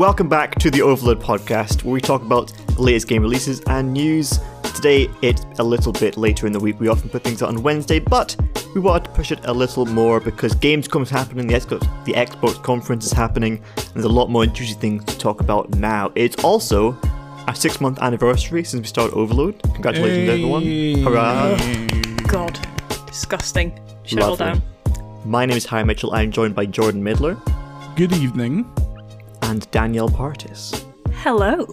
Welcome back to the Overlode podcast, where we talk about the latest game releases and news. Today, it's a little bit later in the week. We often put things out on Wednesday, but we wanted to push it a little more because Gamescom's happening, the Xbox, the Xbox conference is happening, and there's a lot more juicy things to talk about now. It's also our six month anniversary since we started Overlode. Congratulations, everyone. Hurrah! Oh, God, disgusting. Shut down. My name is Harry Mitchell. I'm joined by Jordan Midler Good evening. And Danielle Partis. Hello.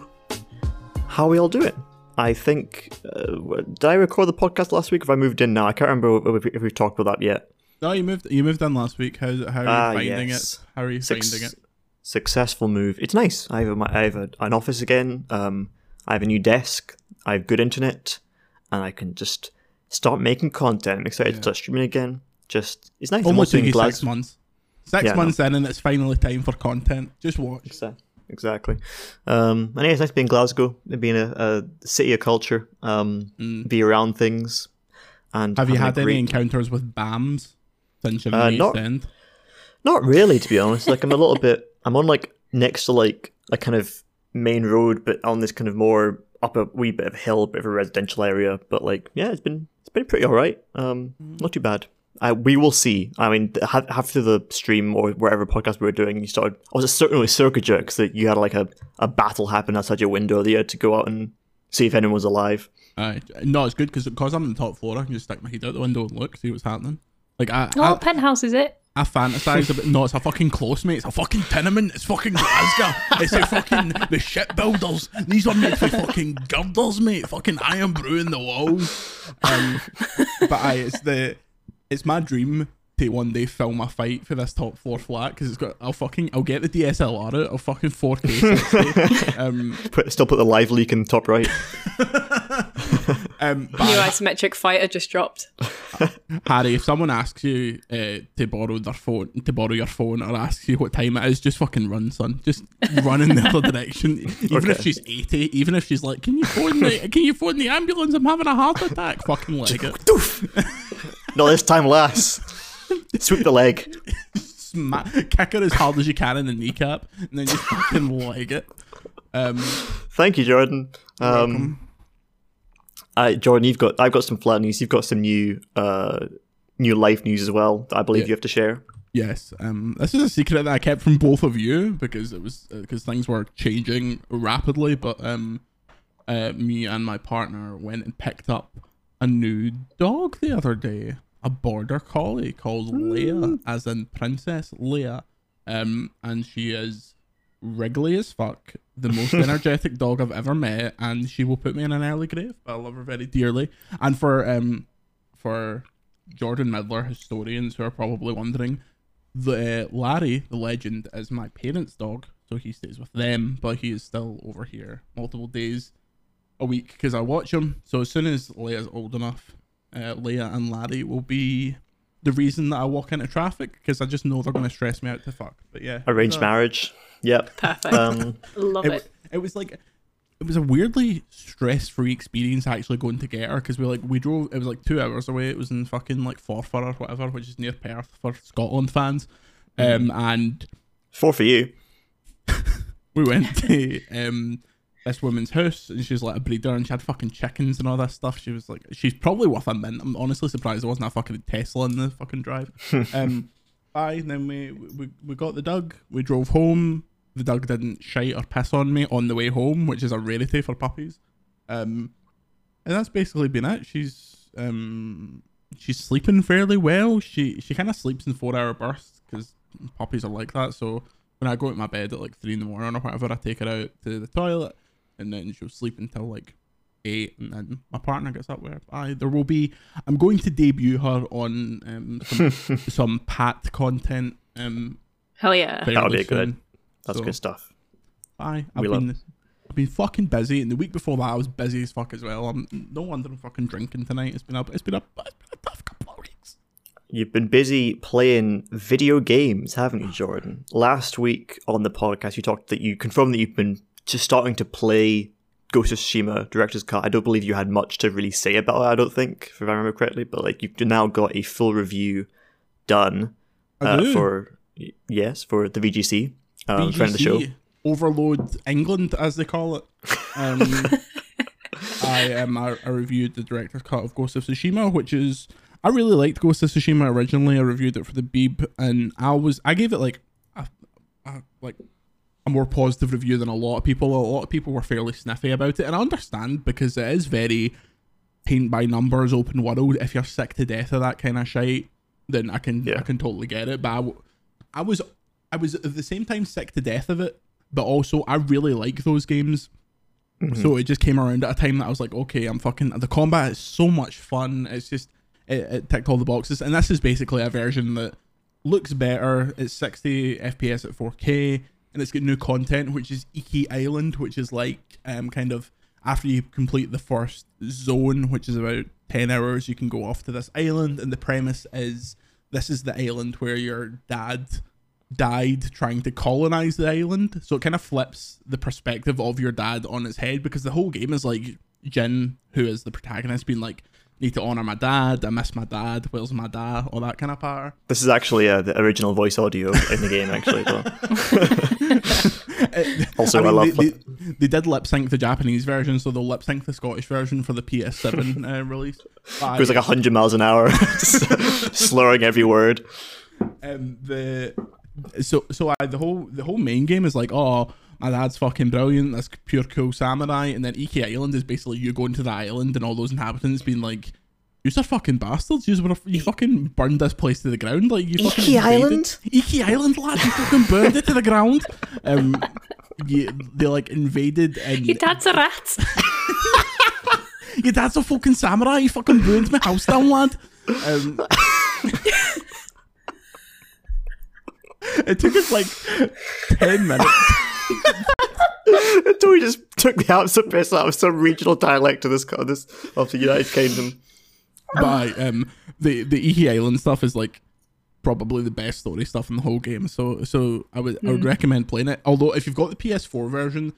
How are we all doing? I think. Uh, did I record the podcast last week? If I moved in now, I can't remember if we, if we talked about that yet. No, you moved. You moved in last week. How how are you Ah, finding yes. it? How are you Suc- finding it? Successful move. It's nice. I have, a, my- I have a, an office again. Um, I have a new desk. I have good internet, and I can just start making content. I'm excited to start streaming again. Just it's nice. I'm Almost also took in you six months. Six Yeah, months in, and it's finally time for content. Just watch. Exactly. Um, and yeah, it's nice to be in Glasgow, being a, a city of culture, um, be around things. And Mm. Have you had any encounters with BAMs since you're in Uh, not- End? Not really, to be honest. Like I'm a little bit. I'm on like next to like a kind of main road, but on this kind of more up a wee bit of hill, bit of a residential area. But like, yeah, it's been it's been pretty all right. Um, not too bad. I, we will see. I mean, after the stream or wherever podcast we were doing, you started. I was certainly circuit jerks that you had like a, a battle happen outside your window. That you had to go out and see if anyone was alive. Aye. no, it's good because because I'm on the top floor. I can just stick my head out the window and look, see what's happening. Like I, Oh, I, penthouse is it? I fantasize about. No, it's a fucking close, mate. It's a fucking tenement. It's fucking Glasgow. it's a fucking the shipbuilders. These are made for fucking girders, mate. Fucking iron brewing the walls. Um, but I, it's the, it's my dream to one day film a fight for this top floor flat because it's got. I'll fucking. I'll get the DSLR out. I'll fucking 4K 60. um, Put, still put the live leak in the top right. um, New I- isometric fighter just dropped. Harry, if someone asks you uh, to borrow their phone, to borrow your phone, or asks you what time it is, just fucking run, son. Just run in the other direction. Even if she's eighty, even if she's like, "Can you phone the? Can you phone the ambulance? I'm having a heart attack." Fucking leg it. Doof! no, this time less. Sweep the leg. Sma- kick her as hard as you can in the kneecap, and then just fucking leg it. Um, Thank you, Jordan. Um, uh, Jordan, you've got I've got some flat news. You've got some new uh, new life news as well. That I believe Yeah. you have to share. Yes, um, this is a secret that I kept from both of you because it was because things were changing rapidly. But um, uh, me and my partner went and picked up a new dog the other day, a border collie called Leia, as in Princess Leia, um, and she is wriggly as fuck, the most energetic dog I've ever met, and she will put me in an early grave. But I love her very dearly, and for um, for Jordan Midler historians who are probably wondering, the uh, Larry, the legend, is my parents' dog, so he stays with them, but he is still over here multiple days a week because I watch him. So as soon as Leia's old enough, uh, Leia and Larry will be the reason that I walk into traffic because I just know they're going to stress me out to fuck. But yeah, Arranged so- marriage. Yep. Perfect. Um, Love it, it. was- it was like it was a weirdly stress-free experience actually going to get her because we like we drove it was like two hours away it was in fucking like Forfar or whatever which is near Perth for Scotland fans um and four for you. we went to um this woman's house and she's like a breeder and she had fucking chickens and all that stuff. She was like she's probably worth a mint I'm honestly surprised there wasn't a fucking Tesla in the fucking drive. Um aye and then we, we we got the dog we drove home. The dog didn't shite or piss on me on the way home which is a rarity for puppies. Um and that's basically been it. She's um she's sleeping fairly well. She she kind of sleeps in four hour bursts because puppies are like that. So when I go to my bed at like three in the morning or whatever, I take her out to the toilet, and then she'll sleep until like eight, and then my partner gets up where I there will be. I'm going to debut her on um, some, some Pat content. Um, Hell yeah. That'll be good. That's So, good stuff. Aye, I've We love- been I've been fucking busy, and the week before that I was busy as fuck as well. I'm no wonder I'm fucking drinking tonight. It's been a it's been a, it's been a tough couple of weeks. You've been busy playing video games, haven't you, Jordan? Last week on the podcast, you talked that you confirmed that you've been just starting to play Ghost of Tsushima Director's Cut. I don't believe you had much to really say about it. I don't think, if I remember correctly, but like you've now got a full review done uh, for yes for the VGC, um, friend of the show. Overlode England, as they call it. Um, I um I, I reviewed the director's cut of Ghost of Tsushima, which is I really liked Ghost of Tsushima originally. I reviewed it for the Beeb, and I was I gave it like a, a like a more positive review than a lot of people. A lot of people were fairly sniffy about it, and I understand because it is very paint by numbers, open world. If you're sick to death of that kind of shite, then I can Yeah. I can totally get it. But I, I was I was at the same time sick to death of it, but also I really like those games. Mm-hmm. So it just came around at a time that I was like, okay, I'm fucking. The combat is so much fun. It's just it, it ticked all the boxes, and this is basically a version that looks better. It's 60 FPS at 4K, and it's got new content, which is Iki Island, which is like um kind of after you complete the first zone, which is about 10 hours, you can go off to this island, and the premise is this is the island where your dad died trying to colonize the island. So it kind of flips the perspective of your dad on its head because the whole game is like Jin, who is the protagonist, being like, need to honor my dad. I miss my dad. Where's my dad? All that kind of power. This is actually uh, the original voice audio in the game, actually. Also, I, mean, love. they, they, they did lip sync the Japanese version, so they'll lip sync the Scottish version for the PS7 uh, release. It was like hundred miles an hour, slurring every word. um, the so so I, the whole the whole main game is like oh my dad's fucking brilliant that's pure cool samurai and then Iki Island is basically you going to the island and all those inhabitants being like you're fucking bastards you you fucking burned this place to the ground like you fucking Iki invaded- Island? Iki Island lad you fucking burned it to the ground um you, they like invaded and Your dad's a rat. your dad's a fucking samurai you fucking burned my house down lad um it took us like 10 minutes Until we just took the absolute piss out of some regional dialect of this co- this of the United Kingdom. But um the the Iki Island stuff is like probably the best story stuff in the whole game. So so I would I would recommend playing it. Although if you've got the PS4 version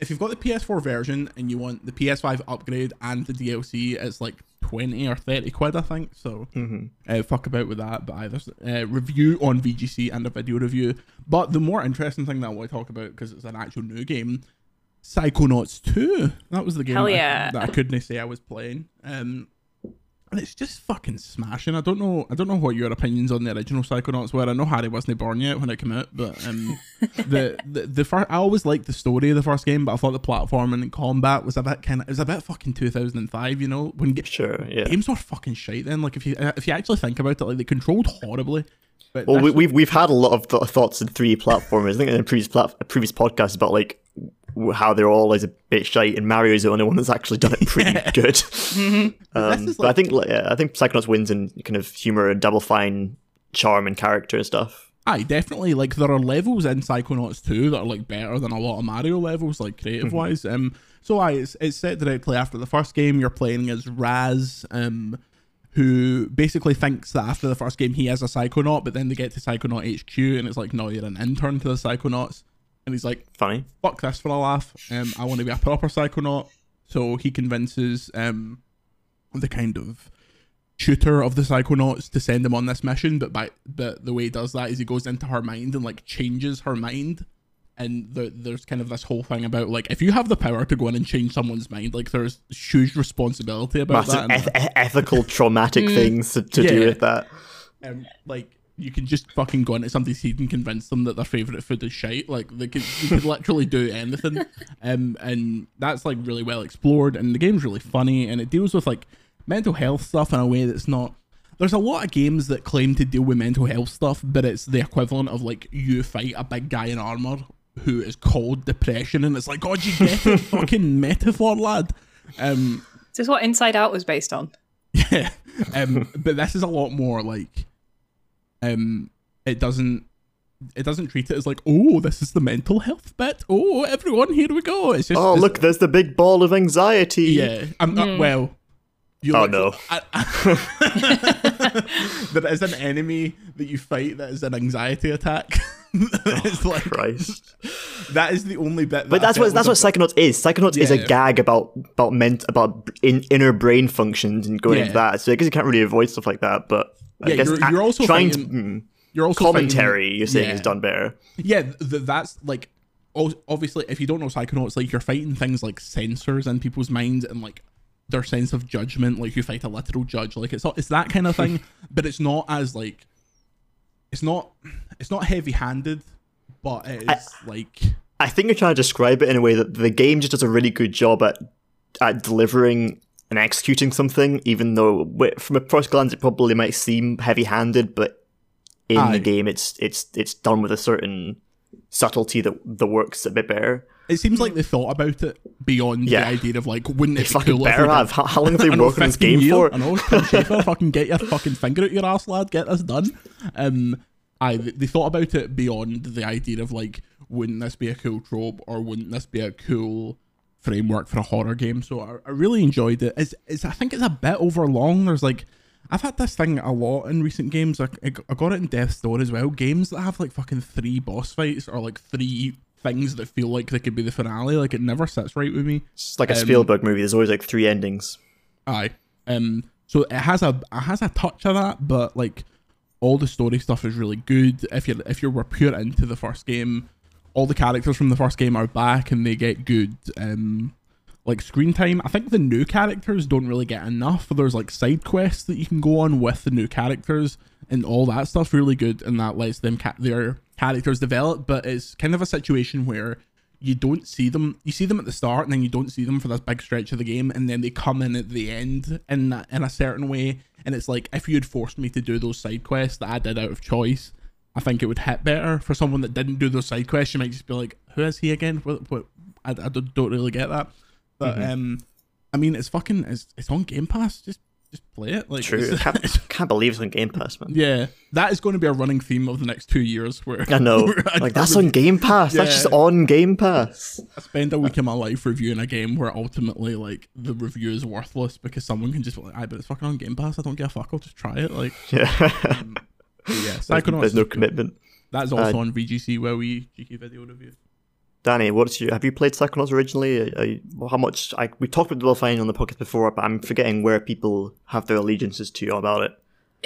if you've got the PS4 version and you want the PS5 upgrade and the DLC it's like 20 or 30 quid I think. So uh, fuck about with that. But either uh, review on VGC and a video review. But the more interesting thing that I want to talk about because it's an actual new game Psychonauts 2 that was the game that I- that I couldn't say I was playing. Um and it's just fucking smashing. I don't know. I don't know what your opinions on the original Psychonauts were. I know Harry wasn't born yet when it came out, but um, the the the first I always liked the story of the first game, but I thought the platforming and combat was a bit kind of it was a bit fucking 2005. You know, when ga- Sure, yeah. games were fucking shite then. Like if you uh, if you actually think about it, like they controlled horribly. But Well, we, this- we've we've had a lot of th- thoughts in three platformers. I think in a previous plat- a previous podcast about like how they're all always a bit shite, and Mario's the only one that's actually done it pretty good. Um, is but I think like, yeah, I think Psychonauts wins in kind of humor and double fine charm and character and stuff. Aye, definitely. Like there are levels in Psychonauts 2 that are like better than a lot of Mario levels, like creative wise. Um, so aye, it's, it's set directly after the first game. You're playing as Raz, um, who basically thinks that after the first game he is a Psychonaut, but then they get to Psychonaut HQ and it's like, no, you're an intern to the Psychonauts, and he's like, Funny. fuck this for a laugh. Um, I want to be a proper psychonaut. So he convinces um the kind of tutor of the psychonauts to send him on this mission. But by but the way he does that is he goes into her mind and like changes her mind. And the, there's kind of this whole thing about like if you have the power to go in and change someone's mind, like there's huge responsibility about Massive that. eth- eth- ethical traumatic things to, to do with that. um, like you can just fucking go into somebody's head and convince them that their favorite food is shite. Like they could, you could literally do anything, um, and that's like really well explored. And the game's really funny, and it deals with like mental health stuff in a way that's not. There's a lot of games that claim to deal with mental health stuff, but it's the equivalent of like you fight a big guy in armor who is called depression, and it's like, God, you get it, fucking metaphor, lad. Um, Is what Inside Out was based on? yeah. Um, but this is a lot more like um it doesn't it doesn't treat it as like, oh, this is the mental health bit. Oh, everyone, here we go. It's just Oh, it's- look, there's the big ball of anxiety. yeah. I'm not well. You Oh, like- no. there is an enemy that you fight that is an anxiety attack. it's like Christ. that is the only bit. But that's what that's what Psychonauts is. Psychonauts is a gag about about ment about in, inner brain functions and going Yeah. into that. So I guess you can't really avoid stuff like that. But I Yeah, you're- you're also trying fighting- to mm, you're also fighting- commentary. You're saying yeah. is done better. yeah, th- that's like obviously, if you don't know Psychonauts, like you're fighting things like sensors in people's minds and like their sense of judgment. Like you fight a literal judge. Like it's it's that kind of thing, but it's not as like, it's not, it's not heavy handed, but it is like. I think you're trying to describe it in a way that the game just does a really good job at at delivering and executing something, even though from a first glance it probably might seem heavy-handed, but in Aye. the game it's it's it's done with a certain subtlety that the works a bit better. It seems like they thought about it beyond Yeah. the idea of like, wouldn't it be fucking cool better have. How, how long have they been working on this game years. for? I know, Tim Schafer, fucking get your fucking finger out your ass, lad. Get this done. Um, I they thought about it beyond the idea of like, wouldn't this be a cool trope or wouldn't this be a cool framework for a horror game? So I, I really enjoyed it. It's, it's I think it's a bit over long. There's like. I've had this thing a lot in recent games. I, I I got it in Death's Door as well. Games that have like fucking three boss fights or like three things that feel like they could be the finale. Like it never sits right with me. It's like a Um, Spielberg movie. There's always like three endings. Aye. Um. So it has a it has a touch of that, but like all the story stuff is really good. If you if you were pure into the first game, all the characters from the first game are back and they get good um like screen time. I think the new characters don't really get enough. There's like side quests that you can go on with the new characters and all that stuff. really good and that lets them ca- their characters develop. But it's kind of a situation where you don't see them. You see them at the start, and then you don't see them for this big stretch of the game, and then they come in at the end in in a certain way. And it's like if you had forced me to do those side quests that I did out of choice, I think it would hit better. For someone that didn't do those side quests, you might just be like, "Who is he again?" What? what I, I don't, really get that. But um, I mean, it's fucking it's, it's on Game Pass. Just just play it. Like True. It's- can't, can't believe it's on Game Pass, man. yeah, that is going to be a running theme of the next two years. Where I know. where I- Like that's on Game Pass. That's just on Game Pass. I spend a week of my life reviewing a game where ultimately like the review is worthless because someone can just be like, "I but it's fucking on Game Pass. I don't give a fuck. I'll just try it." Like, Yeah. but yeah, there's, Psychonauts. there's is no commitment. That is also on VGC where we GK video review. Danny, what's your? Have you played Psychonauts originally? Are you- well, how much? I, we talked about Double Fine on the podcast before, but I'm forgetting where people have their allegiances to about it.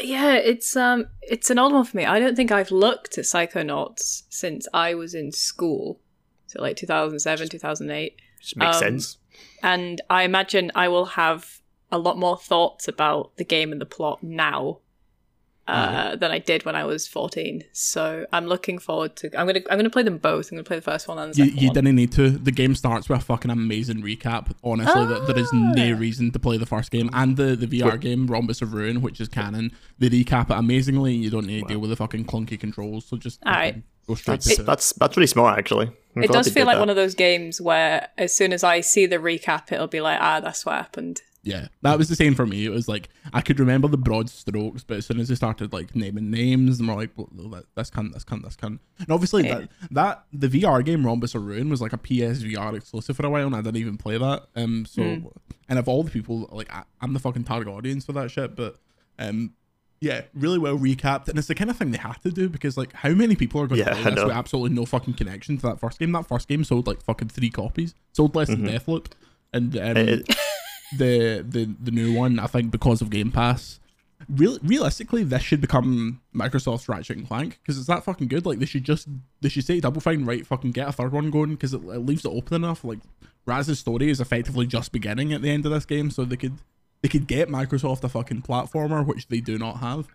Yeah, it's um, it's an old one for me. I don't think I've looked at Psychonauts since I was in school, so like 2007, 2008. Just makes Um, sense. And I imagine I will have a lot more thoughts about the game and the plot now uh, than I did when I was 14. So I'm looking forward to. I'm gonna I'm gonna play them both. I'm gonna play the first one and the You, second you one. didn't need to. The game starts with a fucking amazing recap. Honestly, that there is no reason to play the first game and the, the VR game Rhombus of Ruin, which is canon. They recap it amazingly. and You don't need to deal with the fucking clunky controls. So just Alright. go straight That's to it. that's that's really smart, actually. I'm it does feel like that. one of those games where as soon as I see the recap, it'll be like, ah, that's what happened. Yeah, that was the same for me. It was like I could remember the broad strokes, but as soon as they started like naming names, and we're like, well, that- this cunt, this cunt, this cunt. And obviously Yeah. that that the VR game Rhombus of Ruin was like a PSVR exclusive for a while, and I didn't even play that. Um, so and of all the people, like I, I'm the fucking target audience for that shit. But um, yeah, really well recapped, and it's the kind of thing they have to do because like how many people are going Yeah, to play this with absolutely no fucking connection to that first game? That first game sold like fucking three copies, sold less than Deathloop, and um, Mm-hmm. It- the the the new one, I think, because of Game Pass. Real, realistically, this should become Microsoft's Ratchet and Clank because it's that fucking good. Like they should just they should say Double Fine, right? Fucking get a third one going because it, it leaves it open enough. Like Raz's story is effectively just beginning at the end of this game, so they could they could get Microsoft a fucking platformer, which they do not have.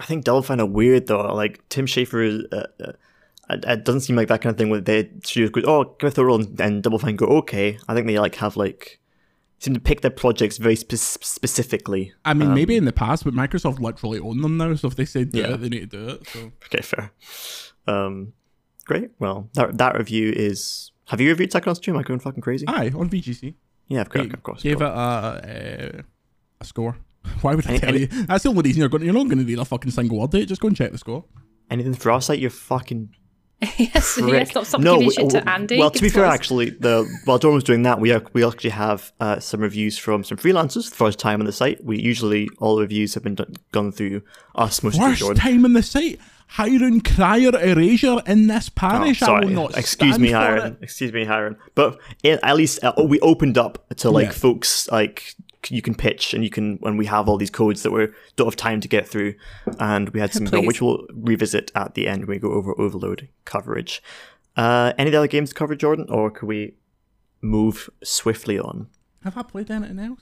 I think Double Fine are weird though. Like Tim Schafer is. Uh, uh, it doesn't seem like that kind of thing where they studios go, oh, give it a roll, and, and Double Fine go, okay. I think they like have like seem to pick their projects very spe- specifically. I mean, maybe in the past, but Microsoft literally own them now. So if they say do Yeah. it, they need to do it. So Okay, fair. Um, great. Well, that that review is. Have you reviewed Psychonauts 2? Am I going fucking crazy? aye, on VGC. yeah, of course, of course. Gave it a, a a score. Why would I Any- tell any- you? That's the only reason you're going. You're not going to need a fucking single word date. Just go and check the score. Anything for our site? You're fucking yes, prick. yes, stop, stop giving shit to Andy. Well, to be fair, nice. actually, the while Jordan was doing that, we are, we actually have uh, some reviews from some freelancers. The first time on the site, we usually all the reviews have been done, gone through us, mostly through First Jordan. time on the site. Hiring Crier Erasure in this Oh, parish. I sorry, will not excuse stand me, for Hiron. Excuse me, Hiron. But it, at least uh, we opened up to like Yeah. folks like c- you can pitch and you can when we have all these codes that we don't have time to get through, and we had some Please. which we'll revisit at the end when we go over overlode coverage. Uh, any other games to cover Jordan, or could we move swiftly on? Have I played anything else?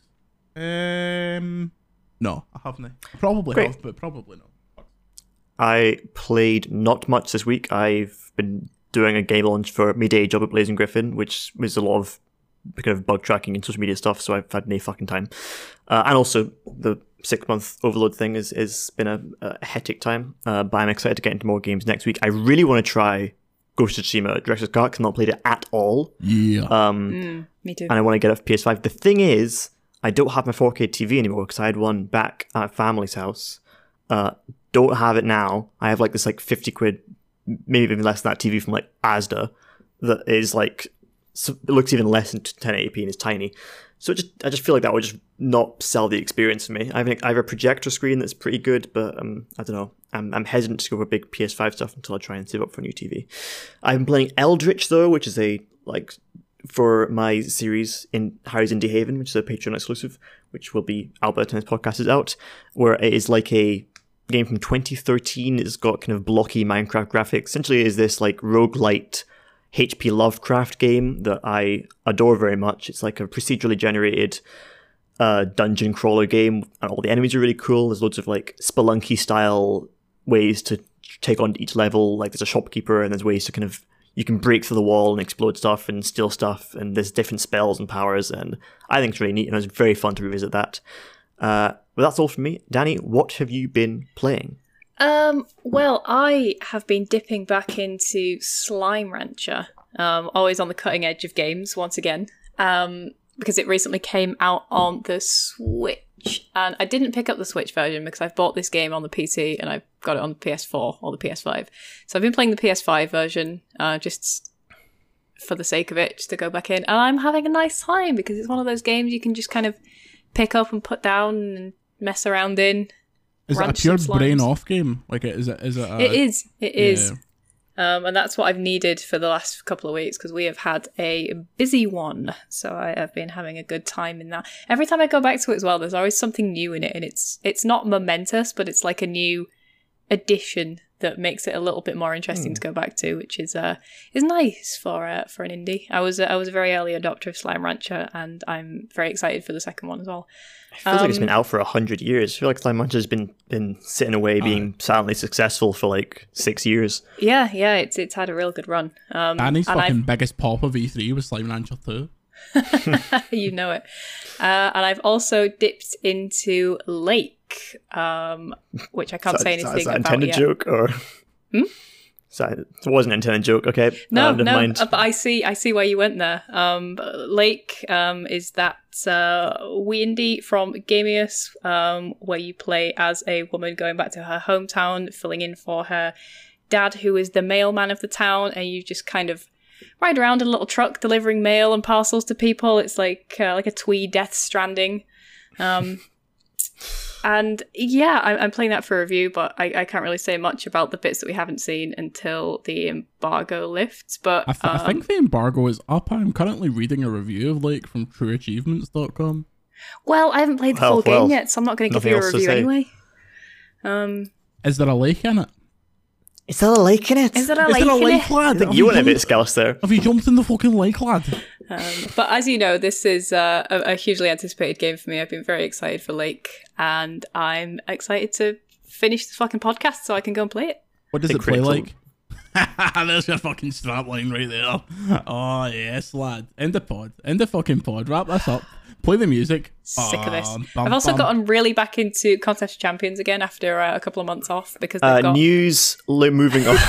Um, no, I haven't. I probably Great. have, but probably not. I played not much this week. I've been doing a game launch for my day job at Blazing Griffin, which was a lot of kind of bug tracking and social media stuff. So I've had no fucking time, uh, and also the six month overlode thing has is been a, a hectic time. Uh, but I'm excited to get into more games next week. I really want to try Ghost of Tsushima Director's Cut. 'cause I've not played it at all. Yeah. Um, Mm, me too. and I want to get a PS5. The thing is, I don't have my 4K TV anymore because I had one back at family's house. Uh, don't have it now. I have like this like 50 quid, maybe even less than that TV from like Asda that is like so it looks even less than 1080p and is tiny. So just I just feel like that would just not sell the experience for me. I have, I have a projector screen that's pretty good, but um, I don't know. I'm, I'm hesitant to go for big PS5 stuff until I try and save up for a new TV. Been playing Eldritch though, which is a like for my series in Harry's Indie Haven, which is a Patreon exclusive, which will be Albert time this podcast is out, where it is like a game from 2013. It's got kind of blocky Minecraft graphics. Essentially, it is this like roguelite HP Lovecraft game that I adore very much. It's like a procedurally generated uh, dungeon crawler game, and all the enemies are really cool. There's loads of like Spelunky style ways to take on each level. Like there's a shopkeeper, and there's ways to kind of you can break through the wall and explode stuff and steal stuff, and there's different spells and powers, and I think it's really neat, and it was very fun to revisit that. Uh, but that's all from me. Danny, what have you been playing? Um, well, I have been dipping back into Slime Rancher, um, always on the cutting edge of games once again, um, because it recently came out on the Switch. And I didn't pick up the Switch version because I've bought this game on the PC and I've got it on the PS4 or the PS5. So I've been playing the PS5 version uh, just for the sake of it, just to go back in. And I'm having a nice time because it's one of those games you can just kind of pick up and put down and mess around in. Is it a pure brain off game? Like, is it? Is it? A, it is. It is. yeah. Um, and that's what I've needed for the last couple of weeks because we have had a busy one. So I have been having a good time in that. Every time I go back to it as well, there's always something new in it, and it's it's not momentous, but it's like a new addition that makes it a little bit more interesting to go back to, which is uh is nice for uh, for an indie. I was uh, I was a very early adopter of Slime Rancher, and I'm very excited for the second one as well. It feels like it's been out for a hundred years. I feel like Slime Rancher's been been sitting away, being silently successful for like six years. Yeah, yeah, it's it's had a real good run. Um, Danny's and I've- fucking biggest pop of E3 was Slime Rancher 2. you know it. Uh, and I've also dipped into Lake, um, which I can't Is say that- is anything that about intended yet. joke or? Hmm? So it wasn't an intended joke. Okay. No, Uh, no, mind. uh, but I see, I see where you went there. Um, Lake um, is that uh, wee indie from Gamious, um, where you play as a woman going back to her hometown, filling in for her dad, who is the mailman of the town, and you just kind of ride around in a little truck delivering mail and parcels to people. It's like uh, like a twee Death Stranding. Um, and yeah, I'm, I'm playing that for review, but I, I can't really say much about the bits that we haven't seen until the embargo lifts. But I, th- I um, think the embargo is up. I'm currently reading a review of Lake from TrueAchievements.com. well, I haven't played the Well, full well, game yet, so I'm not going to give you a review anyway. Um, Is there a lake in it? Is there a lake in it? is there a Is lake there a in lake, it? lad? I think Have you went a jumped- bit scallous there. Have you jumped in the fucking lake, lad? Um, but as you know, this is uh, a, a hugely anticipated game for me. I've been very excited for Lake, and I'm excited to finish the fucking podcast so I can go and play it. What does Big it play critical. like? There's your fucking strapline right there. Oh yes, lad. End the pod. End the fucking pod. Wrap this up. Play the music. Sick of this. Bum, bum, I've also bum. gotten really back into Contest Champions again after uh, a couple of months off because they've Uh, got. news li- moving on.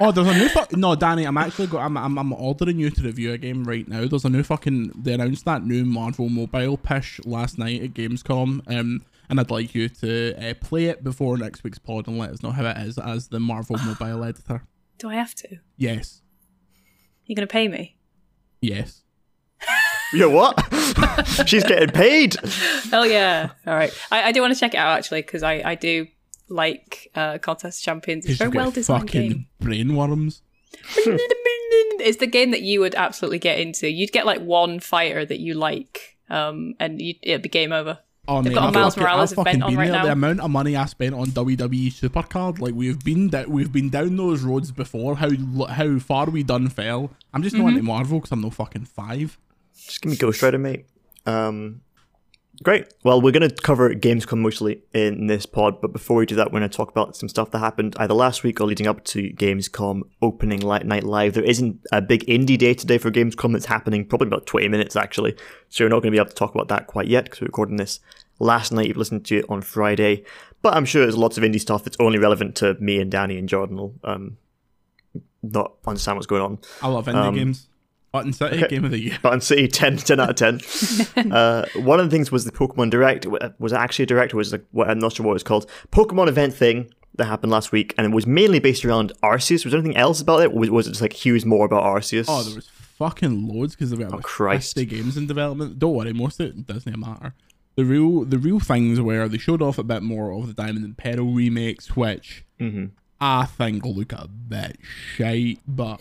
Oh, there's a new fuck. No, Danny, I'm actually go. I'm, I'm I'm ordering you to review a game right now. There's a new fucking. They announced that new Marvel Mobile pish last night at Gamescom. Um, and I'd like you to uh, play it before next week's pod and let us know how it is as the Marvel Mobile editor. Do I have to? Yes, You're going to pay me? yes. Yo, what? She's getting paid. Hell yeah! All right, I, I do want to check it out actually because I I do like uh, Contest Champions. It's very well designed fucking game. brainworms. it's the game that you would absolutely get into. You'd get like one fighter that you like, um, and you'd, it'd be game over. Oh, They've mate, got a I've Miles fucking- Morales I've fucking event on right there. now. The amount of money I spent on WWE Supercard, like we've been that we've been down those roads before. How how far we done fell. I'm just not Mm-hmm. into Marvel because I'm no fucking five. Just give me Ghost Rider, mate. Um, great. Well, we're going to cover Gamescom mostly in this pod, but before we do that, we're going to talk about some stuff that happened either last week or leading up to Gamescom opening li- night live. There isn't a big indie day today for Gamescom that's happening, probably about 20 minutes actually, so we're not going to be able to talk about that quite yet because we're recording this last night. You've listened to it on Friday, but I'm sure there's lots of indie stuff that's only relevant to me and Danny and Jordan will um, not understand what's going on. I love indie Um, games. Button City okay. game of the year. Button City 10, 10 out of 10. uh, one of the things was the Pokemon Direct. Was it actually a Direct or was it like, what, I'm not sure what it was called. Pokemon event thing that happened last week and it was mainly based around Arceus. Was there anything else about it? Or was, was it just like here's more about Arceus? Oh, there was fucking loads because they've got like Christ. 50 games in development. Don't worry, most of it doesn't matter. The real the real things where they showed off a bit more of the Diamond and Pearl remakes, which Mhm. I think look a bit shite, but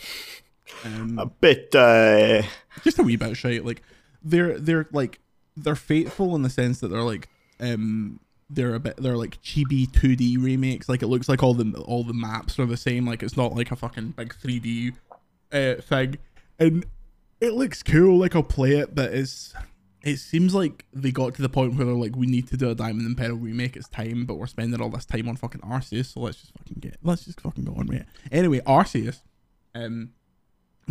um, a bit. Uh, just a wee bit shite. Like they're they're like they're faithful in the sense that they're like um they're a bit they're like chibi 2D remakes. Like it looks like all the all the maps are the same. Like it's not like a fucking big 3D uh, thing, and it looks cool. Like I'll play it, but it's it seems like they got to the point where they're like, we need to do a Diamond and Pearl remake. It's time, but we're spending all this time on fucking Arceus, so let's just fucking get let's just fucking go on with it. Anyway, Arceus, um,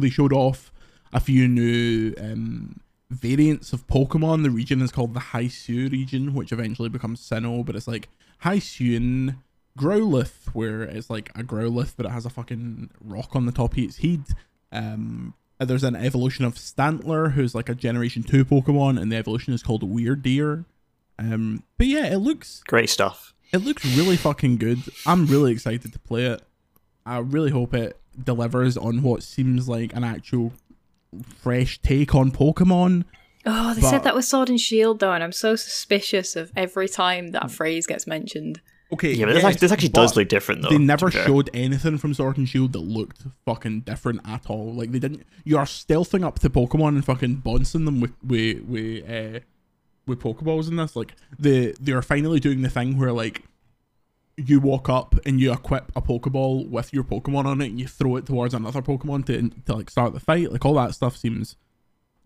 they showed off a few new um variants of Pokemon. The region is called the Hisui region, which eventually becomes Sinnoh, but it's like Hisuian Growlithe, where it's like a Growlithe, but it has a fucking rock on the top of its head. Um, uh, there's an evolution of Stantler, who's like a Generation 2 Pokemon, and the evolution is called Wyrdeer. Um, but yeah, it looks great stuff. it looks really fucking good. I'm really excited to play it. I really hope it delivers on what seems like an actual fresh take on Pokemon. Oh, they But- said that with Sword and Shield though, and I'm so suspicious of every time that phrase gets mentioned. Okay, Yeah, but this, yes, actually, this actually does look different though. They never showed anything from Sword and Shield that looked fucking different at all. Like they didn't. You are stealthing up to Pokemon and fucking bouncing them with with with uh, with Pokeballs in this. Like they they are finally doing the thing where like you walk up and you equip a Pokeball with your Pokemon on it and you throw it towards another Pokemon to to like start the fight. Like all that stuff seems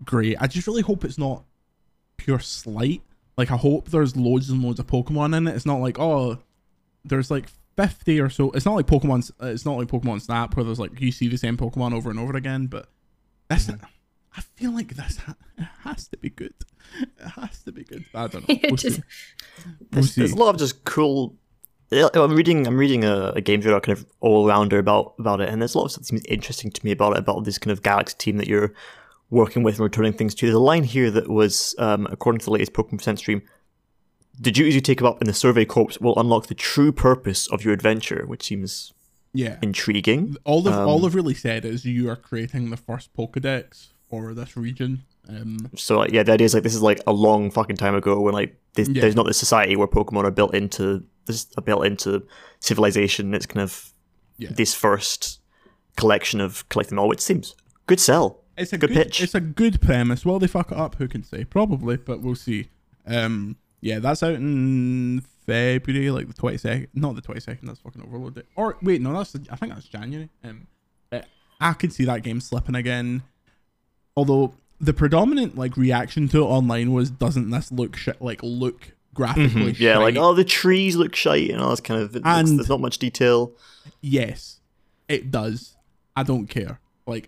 great. I just really hope it's not pure slight. Like I hope there's loads and loads of Pokemon in it. It's not like oh, there's like fifty or so. It's not like Pokemon. uh, It's not like Pokemon Snap where there's like you see the same Pokemon over and over again. But this, I feel like this ha- it has to be good. It has to be good. I don't know. We'll Just- see. We'll There's, there's a lot of just cool. I'm reading. I'm reading a, a games radar kind of all rounder about about it, and there's a lot of stuff that seems interesting to me about it. About this kind of Galaxy team that you're working with and returning things to. There's a line here that was, um, according to the latest Pokemon Presents stream, the duties you take up in the Survey Corps will unlock the true purpose of your adventure, which seems Yeah. intriguing. All they've all Um, they've really said is you are creating the first Pokedex for this region. Um, So yeah, the idea is like this is like a long fucking time ago when like this, Yeah. there's not this society where Pokemon are built into this are built into civilization. It's kind of Yeah. this first collection of collecting all, which seems good sell. it's a Good good, pitch. It's a good premise. Will they fuck it up? Who can say? Probably, but we'll see. Um, yeah, that's out in February, like the twenty second. Not the twenty second. That's fucking overloaded. Or wait, no, that's I think that's January. Um, uh, I could see that game slipping again. Although the predominant like reaction to it online was, "Doesn't this look shit? Like look graphically? Mm-hmm. Yeah, like shite?" oh, the trees look shite and all this kind of. It looks- there's not much detail. yes, it does. I don't care. Like,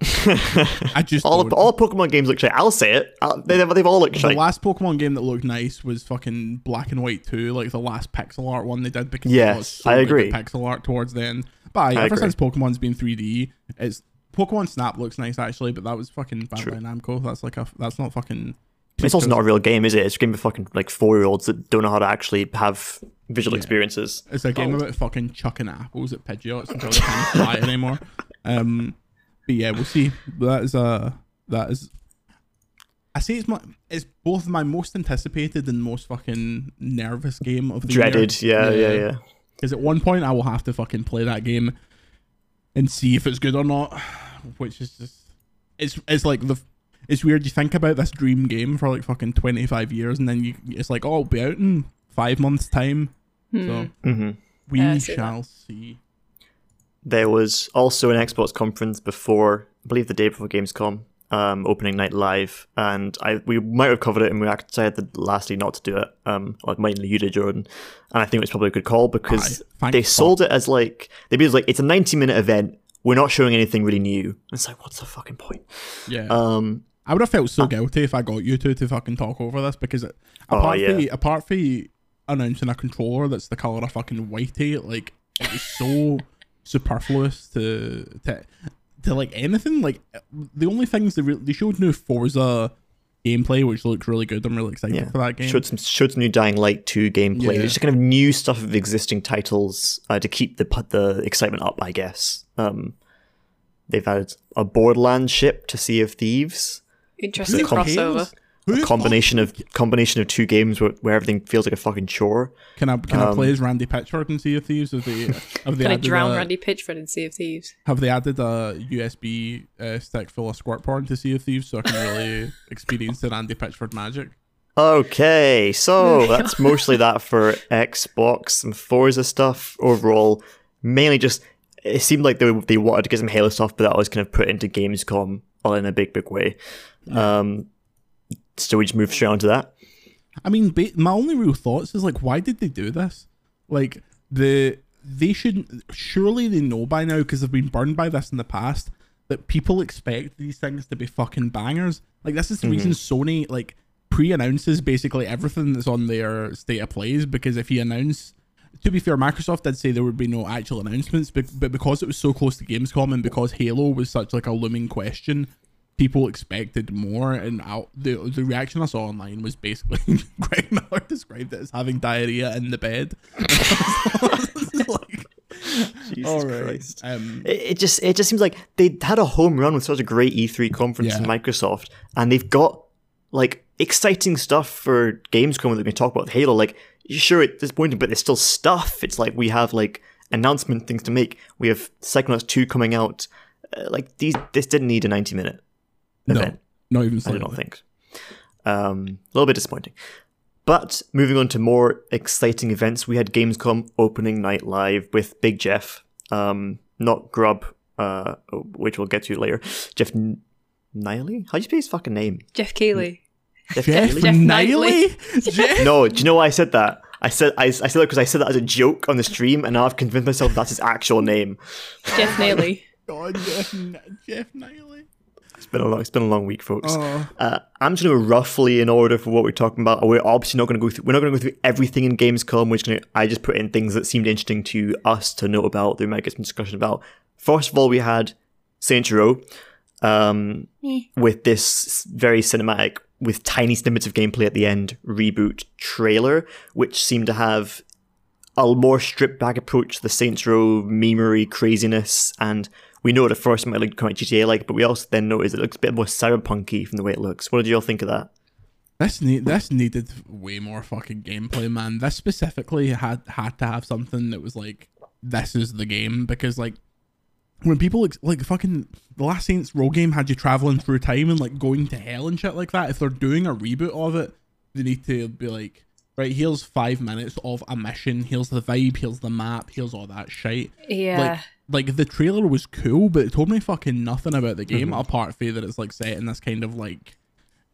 I just all don't. all Pokemon games look shite. I'll say it. I'll, they, they've all looked shite The last Pokemon game that looked nice was fucking Black and White 2, like the last pixel art one they did because Yes, it was so I agree. pixel art towards the end. But I ever agree. since Pokemon's been 3D, it's Pokemon Snap looks nice actually, but that was fucking Bandai Namco. That's like a that's not fucking. it's also not a real game, is it? It's a game of fucking like four year olds that don't know how to actually have visual experiences. It's a game Oh. about fucking chucking apples at Pidgeots until they can't fly anymore. Um, but yeah, we'll see. That is uh that is. I say it's my it's both my most anticipated and most fucking nervous game of the Dreaded. year. Yeah, yeah, yeah. Because at one point I will have to fucking play that game and see if it's good or not, which is just it's it's like the it's weird. You think about this dream game for like fucking twenty five years, and then you it's like, oh, it'll be out in five months' time. So hmm we Yeah, I see shall see. There was also an Xbox conference before, I believe the day before Gamescom, um, opening night live, and I we might have covered it, and we decided lastly not to do it. Um, like mainly you did, Jordan, and I think it was probably a good call because Aye, they sold it as like they be like it's a ninety minute event. We're not showing anything really new. It's like what's the fucking point? Yeah. Um, I would have felt so guilty if I got you two to fucking talk over this because it, Oh, apart yeah. from apart from announcing a controller that's the color of fucking whitey, like it was so superfluous to to to like anything. Like the only things they re- they showed new Forza gameplay, which looked really good. I'm really excited yeah, for that game. showed some showed some new Dying Light two gameplay. Yeah. Just kind of new stuff of existing titles uh, to keep the the excitement up, I guess. Um, they've had a Borderlands ship to Sea of Thieves. Interesting crossover. cares? Who a combination of combination of two games where, where everything feels like a fucking chore. Can I can I um, play as Randy Pitchford in Sea of Thieves? Have they have they Can I added drown a, Randy Pitchford in Sea of Thieves? have they added a USB uh, stick full of squirt porn to Sea of Thieves so I can really experience the Randy Pitchford magic? Okay, so that's mostly that for Xbox and Forza stuff. Overall, mainly just it seemed like they they wanted to get some Halo stuff, but that was kind of put into Gamescom all in a big big way. Um, so we just move straight on to that. I mean, ba- my only real thoughts is like, why did they do this? Like the they should surely they know by now because they've been burned by this in the past that people expect these things to be fucking bangers. Like this is the reason mm-hmm. Sony like pre-announces basically everything that's on their state of plays because if you announce to be fair, Microsoft did say there would be no actual announcements, but, but because it was so close to Gamescom and because Halo was such like a looming question, people expected more. And I, the the reaction I saw online was basically Greg Miller described it as having diarrhea in the bed. like, Jesus all right. Christ. Um, It, it just it just seems like they had a home run with such a great E3 conference Yeah. in Microsoft, and they've got like exciting stuff for games coming that we can talk about with Halo. Like, sure, it's disappointing, but there's still stuff. It's like we have like announcement things to make. We have Psychonauts 2 coming out. Uh, like these, this didn't need a 90 minute no, not even I don't think. Um, a little bit disappointing. But moving on to more exciting events, we had Gamescom opening night live with Big Jeff, um, not Grubb, uh, which we'll get to later. Jeff N- Niley? How do you say his fucking name? Jeff Keighley. Jeff Jeff, Jeff Knightley? Jeff? No, do you know why I said that? I said I, I said that because I said that as a joke on the stream, and now I've convinced myself that's his actual name. Jeff Neely. God, Jeff, Jeff Knightley. It's been a long, it's been a long week, folks. Oh. Uh, I'm just going to roughly in order for what we're talking about. We're obviously not going to go through. We're not going to go through everything in Gamescom. We're just going to. I just put in things that seemed interesting to us to know about. There might get some discussion about. First of all, we had Saints Row, um, with this very cinematic, with tiny snippets of gameplay at the end reboot trailer, which seemed to have a more stripped back approach to the Saints Row memery craziness and we know at first it might look kind of GTA like, but we also then notice it looks a bit more cyberpunky from the way it looks. What did you all think of that? This need this needed way more fucking gameplay, man. This specifically had had to have something that was like, this is the game because like when people ex- like fucking the last Saints Row game had you traveling through time and like going to hell and shit like that. If they're doing a reboot of it, they need to be like, right, here's five minutes of a mission. Here's the vibe. Here's the map. Here's all that shit. Yeah. Like, like the trailer was cool, but it told me fucking nothing about the game apart from that it's like set in this kind of like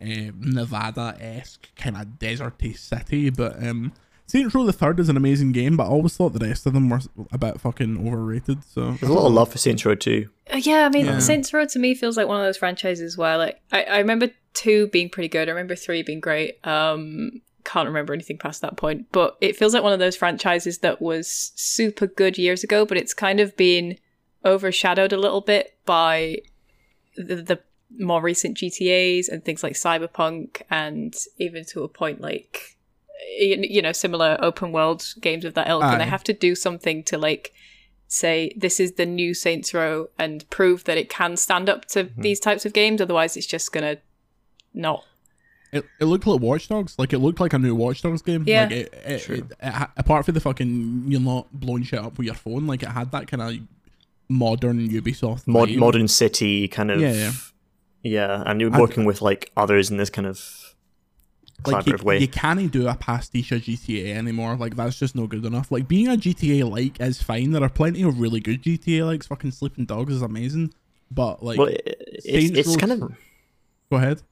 uh, Nevada esque kind of deserty city. But um, Saints Row the Third is an amazing game, but I always thought the rest of them were a bit fucking overrated. So There's a lot of love for Saints Row too. Uh, Yeah, I mean, Yeah. Saints Row to me feels like one of those franchises where, like, I, I remember two being pretty good. I remember three being great. Um, can't remember anything past that point, but it feels like one of those franchises that was super good years ago, but it's kind of been overshadowed a little bit by the, the more recent GTA's and things like Cyberpunk, and even to a point like you you know similar open world games of that ilk. And they have to do something to like say this is the new Saints Row and prove that it can stand up to mm-hmm. these types of games. Otherwise, it's just gonna not. It, it looked like Watch Dogs, like it looked like a new Watch Dogs game. Yeah. Like it, it, it, it ha- apart from the fucking you're not blowing shit up with your phone, like it had that kind of modern Ubisoft Mod- vibe. modern city kind of Yeah, yeah. Yeah, and you're I- working with like others in this kind of like you, way. you can't do a pastiche of GTA anymore. Like that's just not good enough. Like being a GTA like is fine. There are plenty of really good GTA likes. Fucking Sleeping Dogs is amazing. But like, well, it, it's, it's Row- kind of go ahead.